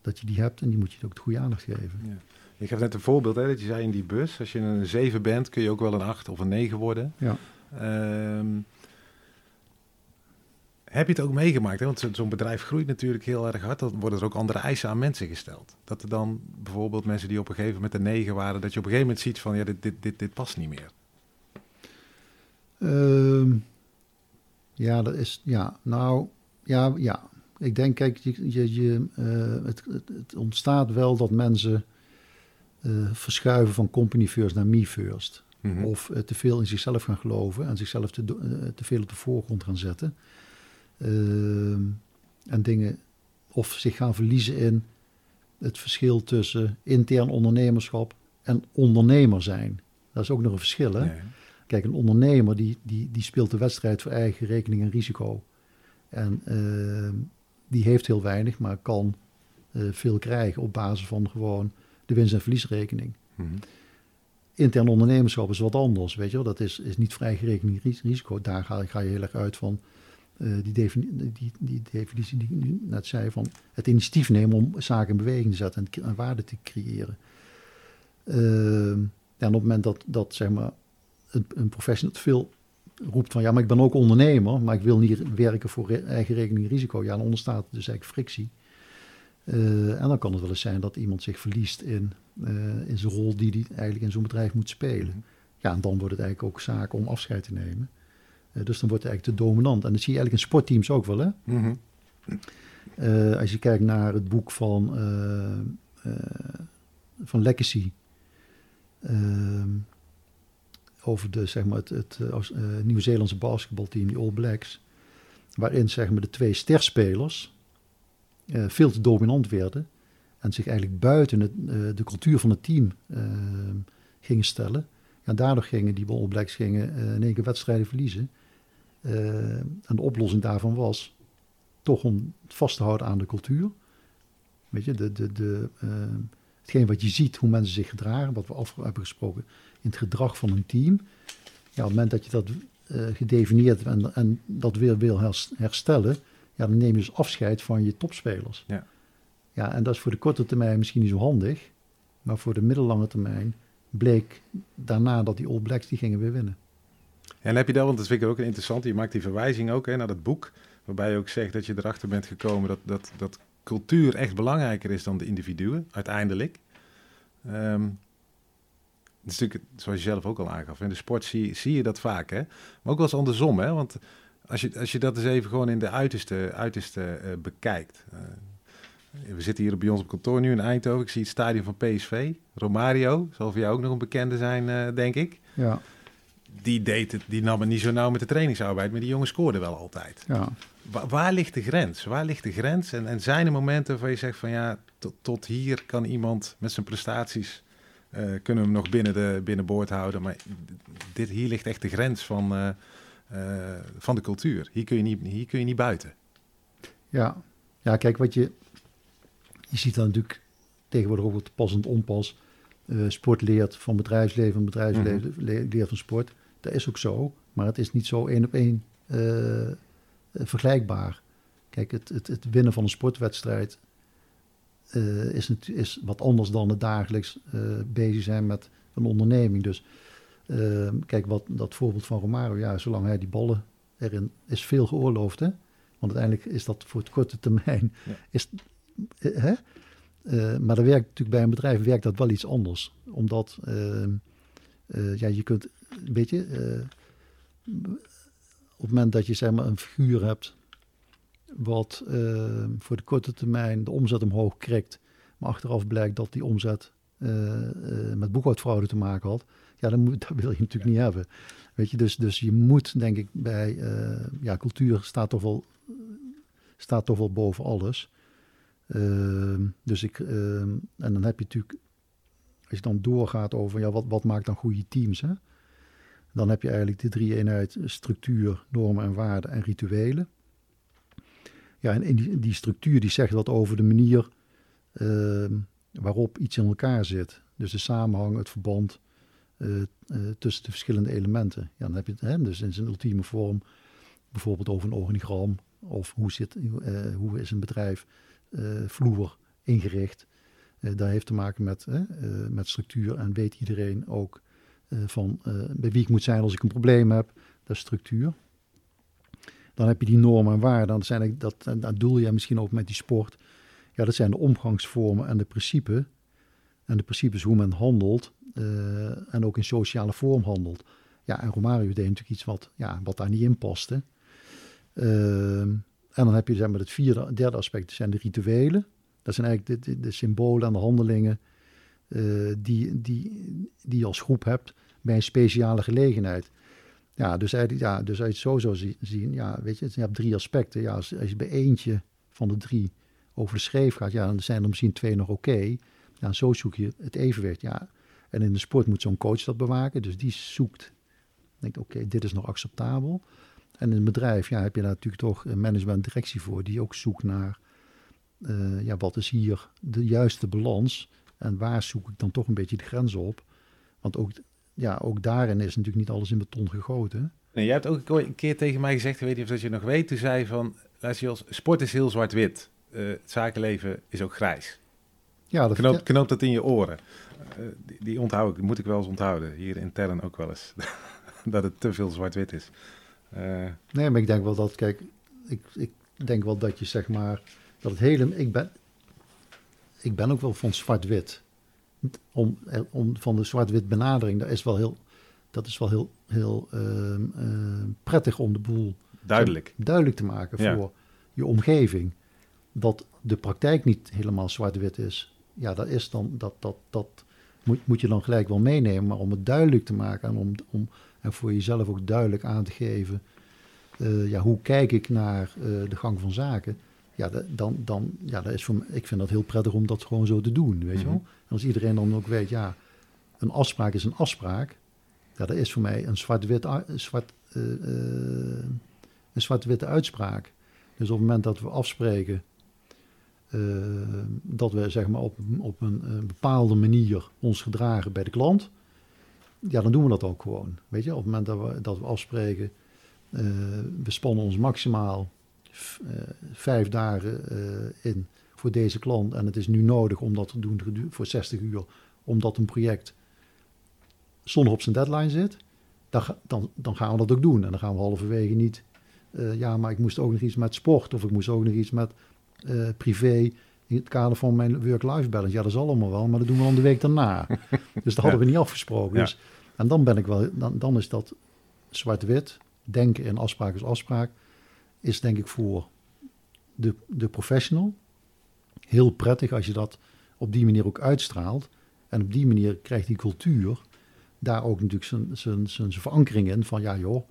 dat je die hebt en die moet je ook de goede aandacht geven. Ja. Ik heb net een voorbeeld, hè, dat je zei in die bus, als je een 7 bent, kun je ook wel een 8 of een 9 worden. Ja. Um, heb je het ook meegemaakt? Hè? Want zo'n bedrijf groeit natuurlijk heel erg hard. Dan worden er ook andere eisen aan mensen gesteld. Dat er dan bijvoorbeeld mensen die op een gegeven moment een 9 waren, dat je op een gegeven moment ziet van ja, dit, dit, dit, dit past niet meer. Um, ja, dat is, ja, nou, ja, ja. Ik denk, kijk, je, je, je uh, het, het, ontstaat wel dat mensen uh, verschuiven van company first naar me first. Mm -hmm. Of uh, te veel in zichzelf gaan geloven en zichzelf te, te veel op de voorgrond gaan zetten. Ehm, en dingen, of zich gaan verliezen in het verschil tussen intern ondernemerschap en ondernemer zijn. Dat is ook nog een verschil, hè? Nee. Kijk, een ondernemer die, die, die speelt de wedstrijd voor eigen rekening en risico. En uh, die heeft heel weinig, maar kan uh, veel krijgen op basis van gewoon de winst- en verliesrekening. Mm -hmm. intern ondernemerschap is wat anders, weet je wel. Dat is, is niet vrijgerekend risico. Daar ga, ga, je heel erg uit van uh, die, defini die, die, definitie die ik nu net zei, van het initiatief nemen om zaken in beweging te zetten en, en waarde te creëren. Uh, en op het moment dat, dat zeg maar, een, een professional veel roept van ja, maar ik ben ook ondernemer, maar ik wil niet werken voor eigen rekening risico. Ja, dan ontstaat dus eigenlijk frictie. Uh, en dan kan het wel eens zijn dat iemand zich verliest in, uh, in zijn rol die hij eigenlijk in zo'n bedrijf moet spelen. Ja, en dan wordt het eigenlijk ook zaak om afscheid te nemen. Uh, dus dan wordt het eigenlijk te dominant. En dat zie je eigenlijk in sportteams ook wel, hè? Mm -hmm. als je kijkt naar het boek van, van Legacy, ehm, over de, zeg maar, het, het Nieuw-Zeelandse basketbalteam, die All Blacks, waarin zeg maar, de twee sterspelers uh, veel te dominant werden en zich eigenlijk buiten het, de cultuur van het team gingen stellen. En daardoor gingen die All Blacks gingen, in één keer wedstrijden verliezen. en de oplossing daarvan was toch om vast te houden aan de cultuur. Weet je, de, de, de, hetgeen wat je ziet, hoe mensen zich gedragen, wat we af hebben gesproken in het gedrag van een team. Ja, op het moment dat je dat gedefinieerd en, en dat weer wil herstellen, ja, dan neem je dus afscheid van je topspelers. Ja. ja, en dat is voor de korte termijn misschien niet zo handig, maar voor de middellange termijn bleek daarna dat die All Blacks die gingen weer winnen. En heb je dat, want dat vind ik ook interessant, je maakt die verwijzing ook hè, naar dat boek, waarbij je ook zegt dat je erachter bent gekomen dat, dat, dat cultuur echt belangrijker is dan de individuen, uiteindelijk. Um, dat is natuurlijk, zoals je zelf ook al aangaf, in de sport zie, zie je dat vaak, hè? maar ook wel eens andersom. Hè? Want als je, als je dat eens even gewoon in de uiterste, uiterste uh, bekijkt. Uh, we zitten hier bij ons op kantoor nu in Eindhoven. Ik zie het stadion van PSV. Romario, zal voor jou ook nog een bekende zijn, uh, denk ik. Ja. Die, deed het, die nam het niet zo nauw met de trainingsarbeid, maar die jongen scoorde wel altijd. Ja. Wa waar ligt de grens? Waar ligt de grens? En, en zijn er momenten waar je zegt van ja, tot, tot hier kan iemand met zijn prestaties... kunnen we hem nog binnen, de, binnen boord houden. Maar dit, hier ligt echt de grens van uh, van de cultuur. Hier kun, je niet, hier kun je niet buiten. Ja, ja kijk, wat je, je ziet dan natuurlijk tegenwoordig ook wat pas en onpas. Sport leert van bedrijfsleven, bedrijfsleven mm -hmm. leert van sport. Dat is ook zo, maar het is niet zo één op één vergelijkbaar. Kijk, het, het, het, winnen van een sportwedstrijd is, is wat anders dan het dagelijks bezig zijn met een onderneming. Dus Ehm, kijk, wat, dat voorbeeld van Romario, ja, zolang hij die ballen erin is veel geoorloofd, hè? Want uiteindelijk is dat voor het korte termijn. Is, eh, hè? Maar dat werkt natuurlijk bij een bedrijf werkt dat wel iets anders. Omdat uh, ja, je kunt, weet je, op het moment dat je zeg maar een figuur hebt wat ehm, voor de korte termijn de omzet omhoog krikt, maar achteraf blijkt dat die omzet met boekhoudfraude te maken had, ja, dan [LAUGHS] dat wil je natuurlijk niet hebben. Weet je, dus, dus je moet, denk ik, bij uh, ja, cultuur staat toch wel, staat toch wel boven alles. Uh, dus ik, uh, en dan heb je natuurlijk, als je dan doorgaat over ja, wat, wat maakt dan goede teams, dan heb je eigenlijk de drie eenheid structuur, normen en waarden en rituelen. Ja, en die, structuur die zegt wat over de manier ehm, waarop iets in elkaar zit. Dus de samenhang, het verband, uh, tussen de verschillende elementen. Ja, dan heb je het hè, dus in zijn ultieme vorm, bijvoorbeeld over een organigram of hoe, zit, uh, hoe is een bedrijf vloer ingericht. dat heeft te maken met, met structuur en weet iedereen ook van bij wie ik moet zijn als ik een probleem heb. Dat is structuur. Dan heb je die normen en waarden. Dan zijn dat, dat doel je misschien ook met die sport. Ja, dat zijn de omgangsvormen en de principes. En de principes hoe men handelt uh, en ook in sociale vorm handelt. Ja, en Romario deed natuurlijk iets wat, ja, wat daar niet in paste. Uh, en dan heb je zeg maar, het vierde, derde aspect, dat zijn de rituelen. Dat zijn eigenlijk de, de, symbolen en de handelingen uh, die, die, die je als groep hebt bij een speciale gelegenheid. Ja, dus, ja, dus als je het zo zou zien, ja, weet je, je hebt drie aspecten. Ja, als, als je bij eentje van de drie over de gaat, ja, dan zijn er misschien twee nog oké. Ja, zo zoek je het evenwicht. Ja, en in de sport moet zo'n coach dat bewaken. Dus die zoekt, denkt oké, dit is nog acceptabel. En in een bedrijf ja, heb je daar natuurlijk toch een management directie voor. Die ook zoekt naar, uh, ja, wat is hier de juiste balans? En waar zoek ik dan toch een beetje de grens op? Want ook, ja, ook daarin is natuurlijk niet alles in beton gegoten. Nee, jij hebt ook een keer tegen mij gezegd, weet niet of dat je nog weet, toen zei van, luister Jos, sport is heel zwart-wit. Uh, het zakenleven is ook grijs. Ja, dat knoop, knoop dat in je oren. Uh, die, die onthoud ik, moet ik wel eens onthouden. Hier intern ook wel eens. [LAUGHS] dat het te veel zwart-wit is. Uh, nee, maar ik denk wel dat, kijk, ik, ik denk wel dat je zeg maar, dat het hele, ik ben, ik ben ook wel van zwart-wit. Om, om van de zwart-wit benadering, dat is wel heel, dat is wel heel, heel uh, uh, prettig om de boel duidelijk, duidelijk te maken voor je omgeving. Dat de praktijk niet helemaal zwart-wit is. Ja, dat is dan, dat, dat, dat moet, moet je dan gelijk wel meenemen. Maar om het duidelijk te maken en om, om en voor jezelf ook duidelijk aan te geven, uh, ja, hoe kijk ik naar uh, de gang van zaken? Ja, dan, dan, ja dat is voor me, ik vind dat heel prettig om dat gewoon zo te doen, weet je wel? Mhm. En als iedereen dan ook weet, ja, een afspraak is een afspraak. Ja, dat is voor mij een zwart-wit, zwart, uh, een zwart-witte uitspraak. Dus op het moment dat we afspreken dat we zeg maar op, op een, een, bepaalde manier ons gedragen bij de klant, ja, dan doen we dat ook gewoon. Weet je, op het moment dat we, dat we afspreken, uh, we spannen ons maximaal vijf dagen uh, in voor deze klant. En het is nu nodig om dat te doen voor 60 uur, omdat een project zonder op zijn deadline zit. Dan, dan, dan gaan we dat ook doen. En dan gaan we halverwege niet, ja, maar ik moest ook nog iets met sport of ik moest ook nog iets met privé in het kader van mijn work-life balance. Ja, dat is allemaal wel, maar dat doen we dan de week daarna. [LAUGHS] dus dat hadden we niet afgesproken. Dus, en dan ben ik wel, dan, dan is dat zwart-wit. Denken in afspraak is afspraak. Is denk ik voor de, de professional heel prettig als je dat op die manier ook uitstraalt. En op die manier krijgt die cultuur daar ook natuurlijk zijn, verankering in. Van ja joh,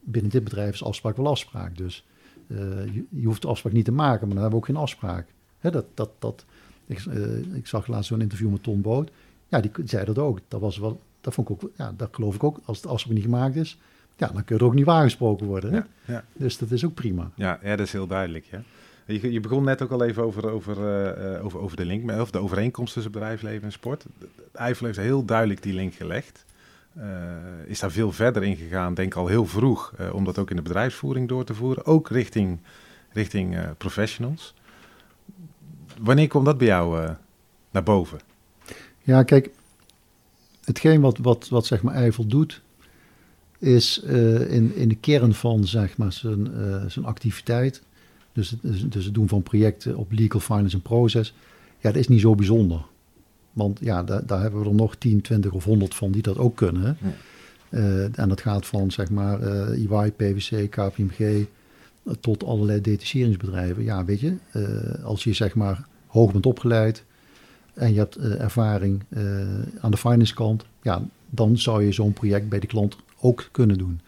binnen dit bedrijf is afspraak wel afspraak. Dus uh, je, hoeft de afspraak niet te maken, maar dan hebben we ook geen afspraak. Dat, dat, dat, ik, uh, ik zag laatst zo'n interview met Tom Boot. Ja, die zei dat ook. Dat was wel, dat vond ik ook, ja, dat geloof ik ook. Als het afspraak niet gemaakt is, ja, dan kun je er ook niet waargesproken worden. Hè? Ja, ja. Dus dat is ook prima. Ja, ja dat is heel duidelijk. Ja. Je, je begon net ook al even over, over, uh, over, over de link, of de overeenkomst tussen bedrijfsleven en sport. Eiffel heeft heel duidelijk die link gelegd. Uh, is daar veel verder in gegaan, denk ik al heel vroeg, uh, om dat ook in de bedrijfsvoering door te voeren. Ook richting, richting professionals. Wanneer komt dat bij jou naar boven? Ja, kijk, hetgeen wat, wat, wat zeg maar Eiffel doet, is uh, in, in de kern van zeg maar, zijn, uh, zijn activiteit, dus, dus, dus het doen van projecten op legal finance en process, ja, dat is niet zo bijzonder. Want ja, daar, daar hebben we er nog 10, 20 of 100 van die dat ook kunnen. Ja. Uh, en dat gaat van zeg maar EY, PwC, KPMG, tot allerlei detacheringsbedrijven. Ja, weet je, als je zeg maar hoog bent opgeleid en je hebt ervaring aan de finance kant, ja, dan zou je zo'n project bij de klant ook kunnen doen.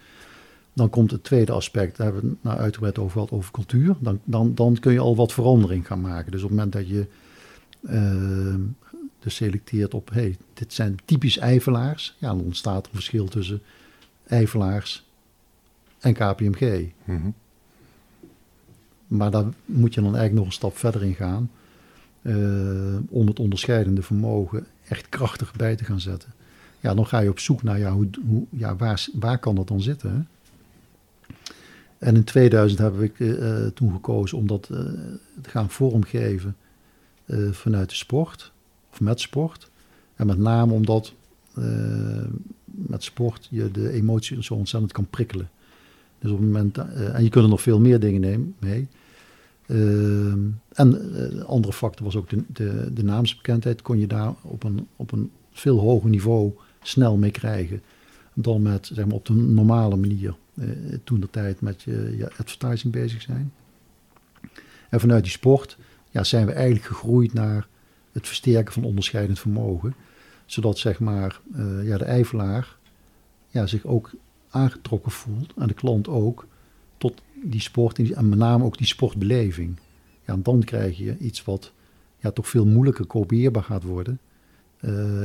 Dan komt het tweede aspect, daar hebben we het nou uitgebreid over gehad, over cultuur. Dan, dan, dan kun je al wat verandering gaan maken. Dus op het moment dat je dus selecteert op, hey, dit zijn typisch eivelaars, ja, dan ontstaat er een verschil tussen eivelaars en KPMG. Mm -hmm. Maar daar moet je dan eigenlijk nog een stap verder in gaan. Uh, om het onderscheidende vermogen echt krachtig bij te gaan zetten. Ja, dan ga je op zoek naar ja, hoe, hoe, ja, waar, waar kan dat dan zitten. En in 2000 hebben we uh, toen gekozen om dat uh, te gaan vormgeven vanuit de sport, of met sport. En met name omdat met sport je de emotie zo ontzettend kan prikkelen. Dus op het moment, en je kunt er nog veel meer dingen nemen, mee. En de andere factor was ook de, de, de, naamsbekendheid. Kon je daar op een, op een veel hoger niveau snel mee krijgen. Dan met zeg maar, op de normale manier uh, toen de tijd met je, je advertising bezig zijn. En vanuit die sport ja, zijn we eigenlijk gegroeid naar het versterken van onderscheidend vermogen. Zodat zeg maar, uh, ja, de eivelaar ja, zich ook aangetrokken voelt en de klant ook tot die sport en met name ook die sportbeleving. Ja, en dan krijg je iets wat ja, toch veel moeilijker kopieerbaar gaat worden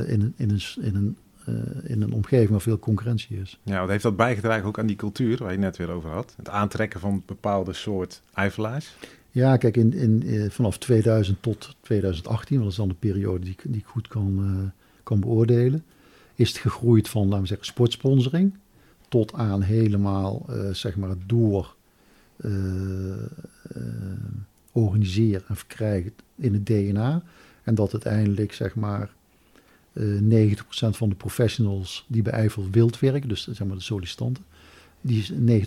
in, in, een, in, een, uh, in een omgeving waar veel concurrentie is. Ja, wat heeft dat bijgedragen ook aan die cultuur waar je net weer over had? Het aantrekken van bepaalde soort eifelaars? Ja, kijk, in, in, in, vanaf 2000 tot 2018, dat is dan de periode die, die ik goed kan, uh, kan beoordelen, is het gegroeid van, laten we zeggen, sportsponsoring tot aan helemaal, zeg maar, door organiseren en verkrijgen in het DNA. En dat uiteindelijk, zeg maar, 90% van de professionals die bij Eiffel wild werken, dus zeg maar de sollicitanten, die 90%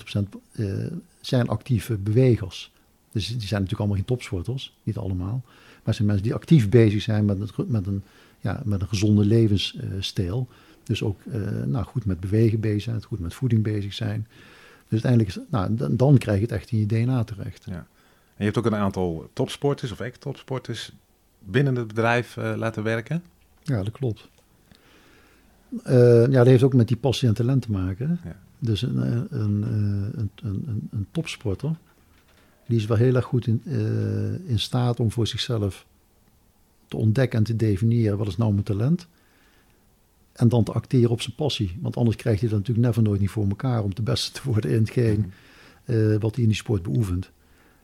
uh, zijn actieve bewegers. Dus die zijn natuurlijk allemaal geen topsporters, niet allemaal. Maar zijn mensen die actief bezig zijn met, met, een, ja, met een gezonde levensstijl. Dus ook uh, nou, goed met bewegen bezig zijn, goed met voeding bezig zijn. Dus uiteindelijk, nou, dan, krijg je het echt in je DNA terecht. Ja. En je hebt ook een aantal topsporters of ex-topsporters binnen het bedrijf laten werken. Ja, dat klopt. Uh, ja, dat heeft ook met die passie en talent te maken. Ja. Dus een, een, een, een, een topsporter, die is wel heel erg goed in, uh, in staat om voor zichzelf te ontdekken en te definiëren wat is nou mijn talent. En dan te acteren op zijn passie. Want anders krijgt hij dat natuurlijk never nooit niet voor elkaar om de beste te worden in hetgeen uh, wat hij in die sport beoefent.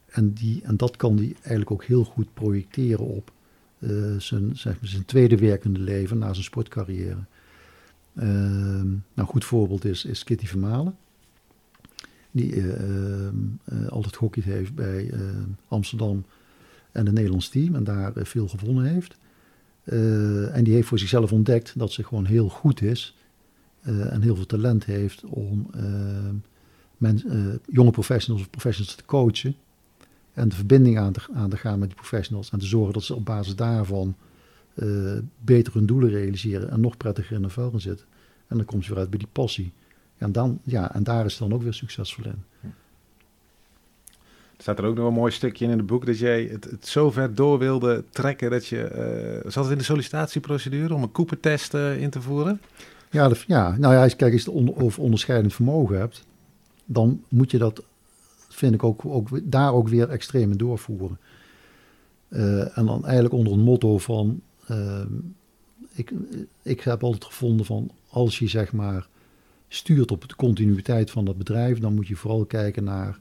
En, die, en dat kan hij eigenlijk ook heel goed projecteren op uh, zijn, zeg maar, zijn tweede werkende leven na zijn sportcarrière. Uh, nou, een goed voorbeeld is, is Kitty Vermalen die uh, uh, altijd hockey heeft bij Amsterdam en het Nederlands team en daar veel gewonnen heeft. en die heeft voor zichzelf ontdekt dat ze gewoon heel goed is en heel veel talent heeft om jonge professionals of professionals te coachen en de verbinding aan te, aan te gaan met die professionals en te zorgen dat ze op basis daarvan beter hun doelen realiseren en nog prettiger in de vel gaan zitten. En dan komt ze weer uit bij die passie. En, dan, ja, en daar is dan ook weer succesvol in. Er staat er ook nog een mooi stukje in, in het boek dat jij het, het zo ver door wilde trekken dat je. Uh, zat het in de sollicitatieprocedure om een Cooper-test uh, in te voeren? Ja, ja, nou ja, als je kijkt, als je het on, over onderscheidend vermogen hebt, dan moet je dat, vind ik ook, ook daar ook weer extreem doorvoeren. Uh, en dan eigenlijk onder een motto van. Ehm, ik, ik heb altijd gevonden van als je zeg maar stuurt op de continuïteit van dat bedrijf, dan moet je vooral kijken naar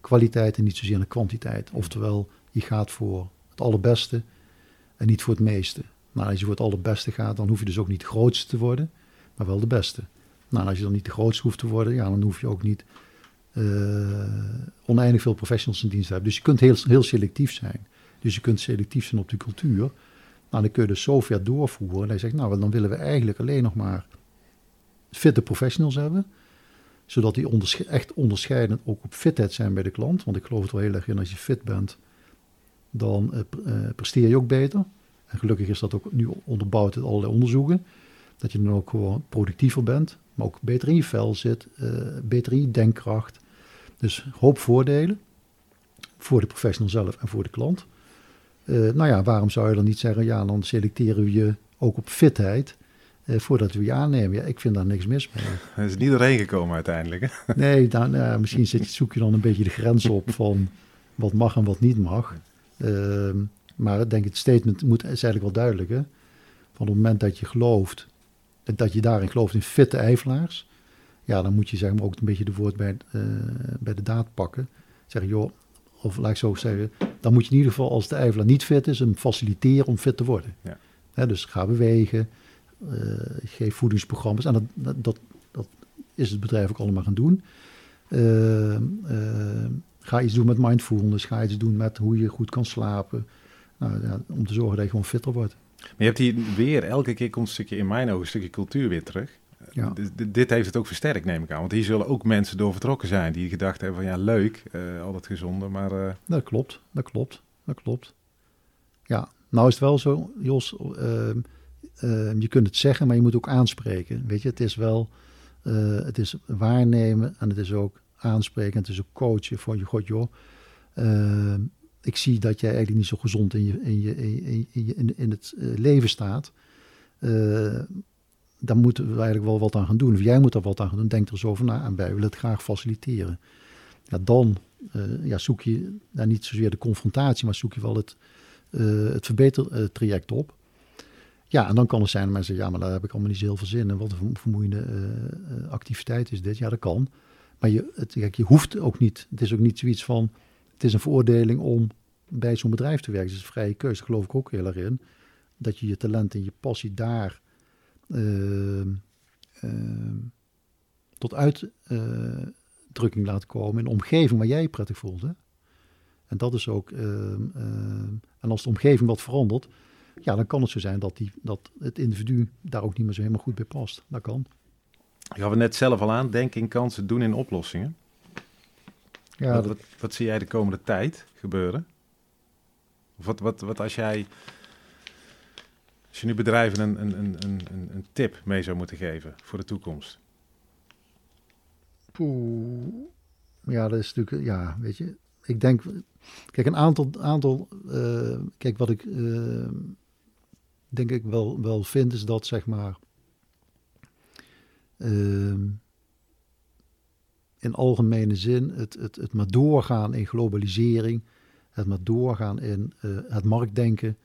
kwaliteit en niet zozeer naar kwantiteit. Oftewel, je gaat voor het allerbeste en niet voor het meeste. Nou, als je voor het allerbeste gaat, dan hoef je dus ook niet de grootste te worden, maar wel de beste. Nou, als je dan niet de grootste hoeft te worden, ja, dan hoef je ook niet oneindig veel professionals in dienst hebben. Dus je kunt heel, heel selectief zijn. Dus je kunt selectief zijn op de cultuur. Nou, dan kun je dus zo ver doorvoeren. En je zegt, nou, dan willen we eigenlijk alleen nog maar fitte professionals hebben. Zodat die echt onderscheidend ook op fitheid zijn bij de klant. Want ik geloof het wel heel erg in, als je fit bent, dan uh, presteer je ook beter. En gelukkig is dat ook nu onderbouwd uit allerlei onderzoeken. Dat je dan ook gewoon productiever bent, maar ook beter in je vel zit, beter in je denkkracht. Dus hoop voordelen voor de professional zelf en voor de klant. Uh, nou ja, waarom zou je dan niet zeggen, ja, dan selecteren we je ook op fitheid eh, voordat we je aannemen. Ja, ik vind daar niks mis mee. Er is niet doorheen gekomen uiteindelijk. Hè? [LAUGHS] Nee, dan, uh, misschien zit, zoek je dan een beetje de grens op van wat mag en wat niet mag. Uh, maar ik denk het statement moet, is eigenlijk wel duidelijk. Hè? Van het moment dat je gelooft, dat je daarin gelooft in fitte eifelaars, ja, dan moet je zeg maar, ook een beetje de woord bij, uh, bij de daad pakken. Zeggen, joh, of laat ik zo zeggen, dan moet je in ieder geval als de eifelaar niet fit is, hem faciliteren om fit te worden. Ja. dus ga bewegen, uh, geef voedingsprogramma's. En dat, dat, dat, is het bedrijf ook allemaal gaan doen. Uh, ga iets doen met mindfulness. Ga iets doen met hoe je goed kan slapen. Nou, ja, om te zorgen dat je gewoon fitter wordt. Maar je hebt hier weer, elke keer komt een stukje in mijn ogen, een stukje cultuur weer terug. Ja. dit heeft het ook versterkt, neem ik aan. Want hier zullen ook mensen door vertrokken zijn die gedacht hebben van ja, leuk, uh, al dat gezonde, maar... Uh... Dat klopt, dat klopt, dat klopt. Ja, nou is het wel zo, Jos, uh, Ehm, je kunt het zeggen, maar je moet ook aanspreken. Weet je, het is wel, uh, het is waarnemen en het is ook aanspreken. Het is ook coachen van je, god joh, uh, ik zie dat jij eigenlijk niet zo gezond in, je, in, je, in, je, in, in het leven staat. Uh, daar moeten we eigenlijk wel wat aan gaan doen. Of jij moet er wat aan gaan doen. Denk er eens over na en wij willen het graag faciliteren. Ja, dan ja, zoek je niet zozeer de confrontatie, maar zoek je wel het, het verbetertraject op. Ja, en dan kan het zijn dat mensen zeggen, ja, maar daar heb ik allemaal niet zo heel veel zin in. Wat een vermoeiende uh, activiteit is dit. Ja, dat kan. Maar je, het, kijk, je hoeft ook niet, het is ook niet zoiets van, het is een veroordeling om bij zo'n bedrijf te werken. Het is een vrije keuze, geloof ik ook heel erg in. Dat je je talent en je passie daar tot uitdrukking laten komen in de omgeving waar jij je prettig voelt. Hè? En dat is ook, ehm, en als de omgeving wat verandert, ja, dan kan het zo zijn dat, die, dat het individu daar ook niet meer zo helemaal goed bij past. Dat kan. Je gaf het net zelf al aan, denken in kansen, doen in oplossingen. Ja, wat, dat- wat, wat zie jij de komende tijd gebeuren? Of wat, wat, wat als jij, als je nu bedrijven een, een, een, een, een- tip mee zou moeten geven voor de toekomst? Poeh. Ja, dat is natuurlijk, ja, weet je. Ik denk, kijk, een aantal, aantal eh, kijk, wat ik eh, denk ik wel, wel vind, is dat zeg maar, ehm, in algemene zin, het, het, het maar doorgaan in globalisering, het maar doorgaan in eh, het marktdenken,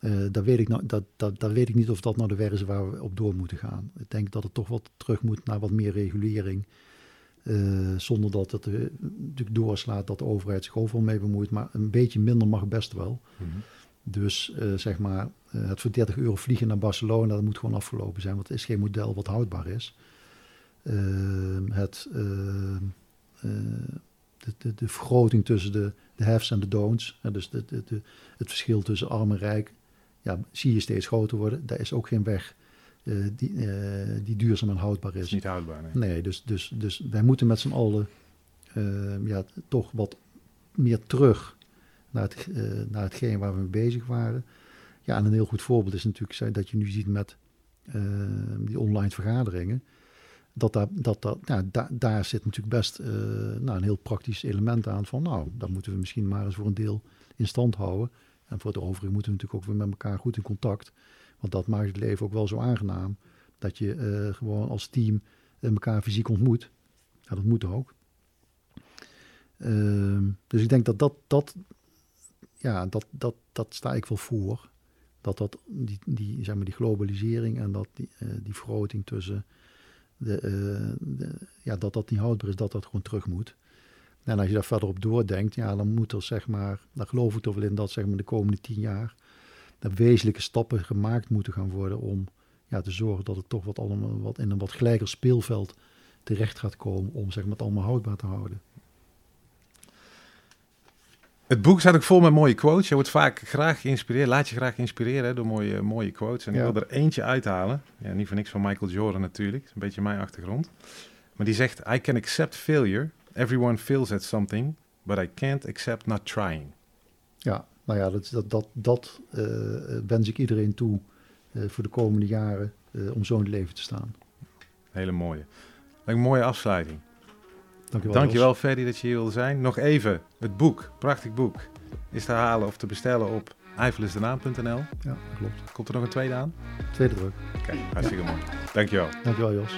eh dat, weet ik nou, dat, dat, dat weet ik niet of dat nou de weg is waar we op door moeten gaan. Ik denk dat het toch wat terug moet naar wat meer regulering. Eh, zonder dat het eh, natuurlijk doorslaat dat de overheid zich overal mee bemoeit. Maar een beetje minder mag best wel. Dus eh, zeg maar, het voor 30 euro vliegen naar Barcelona, dat moet gewoon afgelopen zijn. Want het is geen model wat houdbaar is. Ehm, het, ehm, eh, de, de, de vergroting tussen de, de haves en de don'ts. dus de, de, de, het verschil tussen arm en rijk. Ja, zie je steeds groter worden. Daar is ook geen weg eh, die, eh, die duurzaam en houdbaar is. is niet houdbaar. Nee. Nee, dus, dus, dus wij moeten met z'n allen eh, ja, toch wat meer terug naar, het, eh, naar hetgeen waar we mee bezig waren. Ja, en een heel goed voorbeeld is natuurlijk zijn dat je nu ziet met eh, die online vergaderingen. Dat daar, dat, dat, daar, daar zit natuurlijk best nou, een heel praktisch element aan van, nou, dat moeten we misschien maar eens voor een deel in stand houden. En voor het overige moeten we natuurlijk ook weer met elkaar goed in contact. Want dat maakt het leven ook wel zo aangenaam. Dat je eh, gewoon als team eh, elkaar fysiek ontmoet. Ja, dat moet ook. Ehm, dus ik denk dat dat, dat ja, dat, dat, dat sta ik wel voor. Dat, dat die, die, zeg maar, die globalisering en dat die, eh, die vergroting tussen de, de, ja, dat dat niet houdbaar is, dat dat gewoon terug moet. En als je daar verder op doordenkt, ja, dan moet er zeg maar, daar geloof ik toch wel in dat zeg maar de komende tien jaar er wezenlijke stappen gemaakt moeten gaan worden om ja, te zorgen dat het toch wat allemaal wat in een wat gelijker speelveld terecht gaat komen om zeg maar, het allemaal houdbaar te houden. Het boek staat ook vol met mooie quotes. Je wordt vaak graag geïnspireerd, laat je graag inspireren hè, door mooie, mooie quotes. En Ja. ik wil er eentje uithalen. Ja, niet voor niks van Michael Jordan natuurlijk. Een beetje mijn achtergrond. Maar die zegt, I can accept failure. Everyone fails at something. But I can't accept not trying. Ja, nou ja, dat, dat, dat, dat eh, wens ik iedereen toe eh, voor de komende jaren eh, om zo in het leven te staan. Hele mooie. Een mooie afsluiting. Dankjewel. Dankjewel Ferdy dat je hier wilde zijn. Nog even, het boek, prachtig boek, is te halen of te bestellen op eifelisdenaam.nl. Jos. Ja, dat klopt. Komt er nog een tweede aan? Tweede druk. Kijk, hartstikke mooi. Dankjewel. Dankjewel Jos.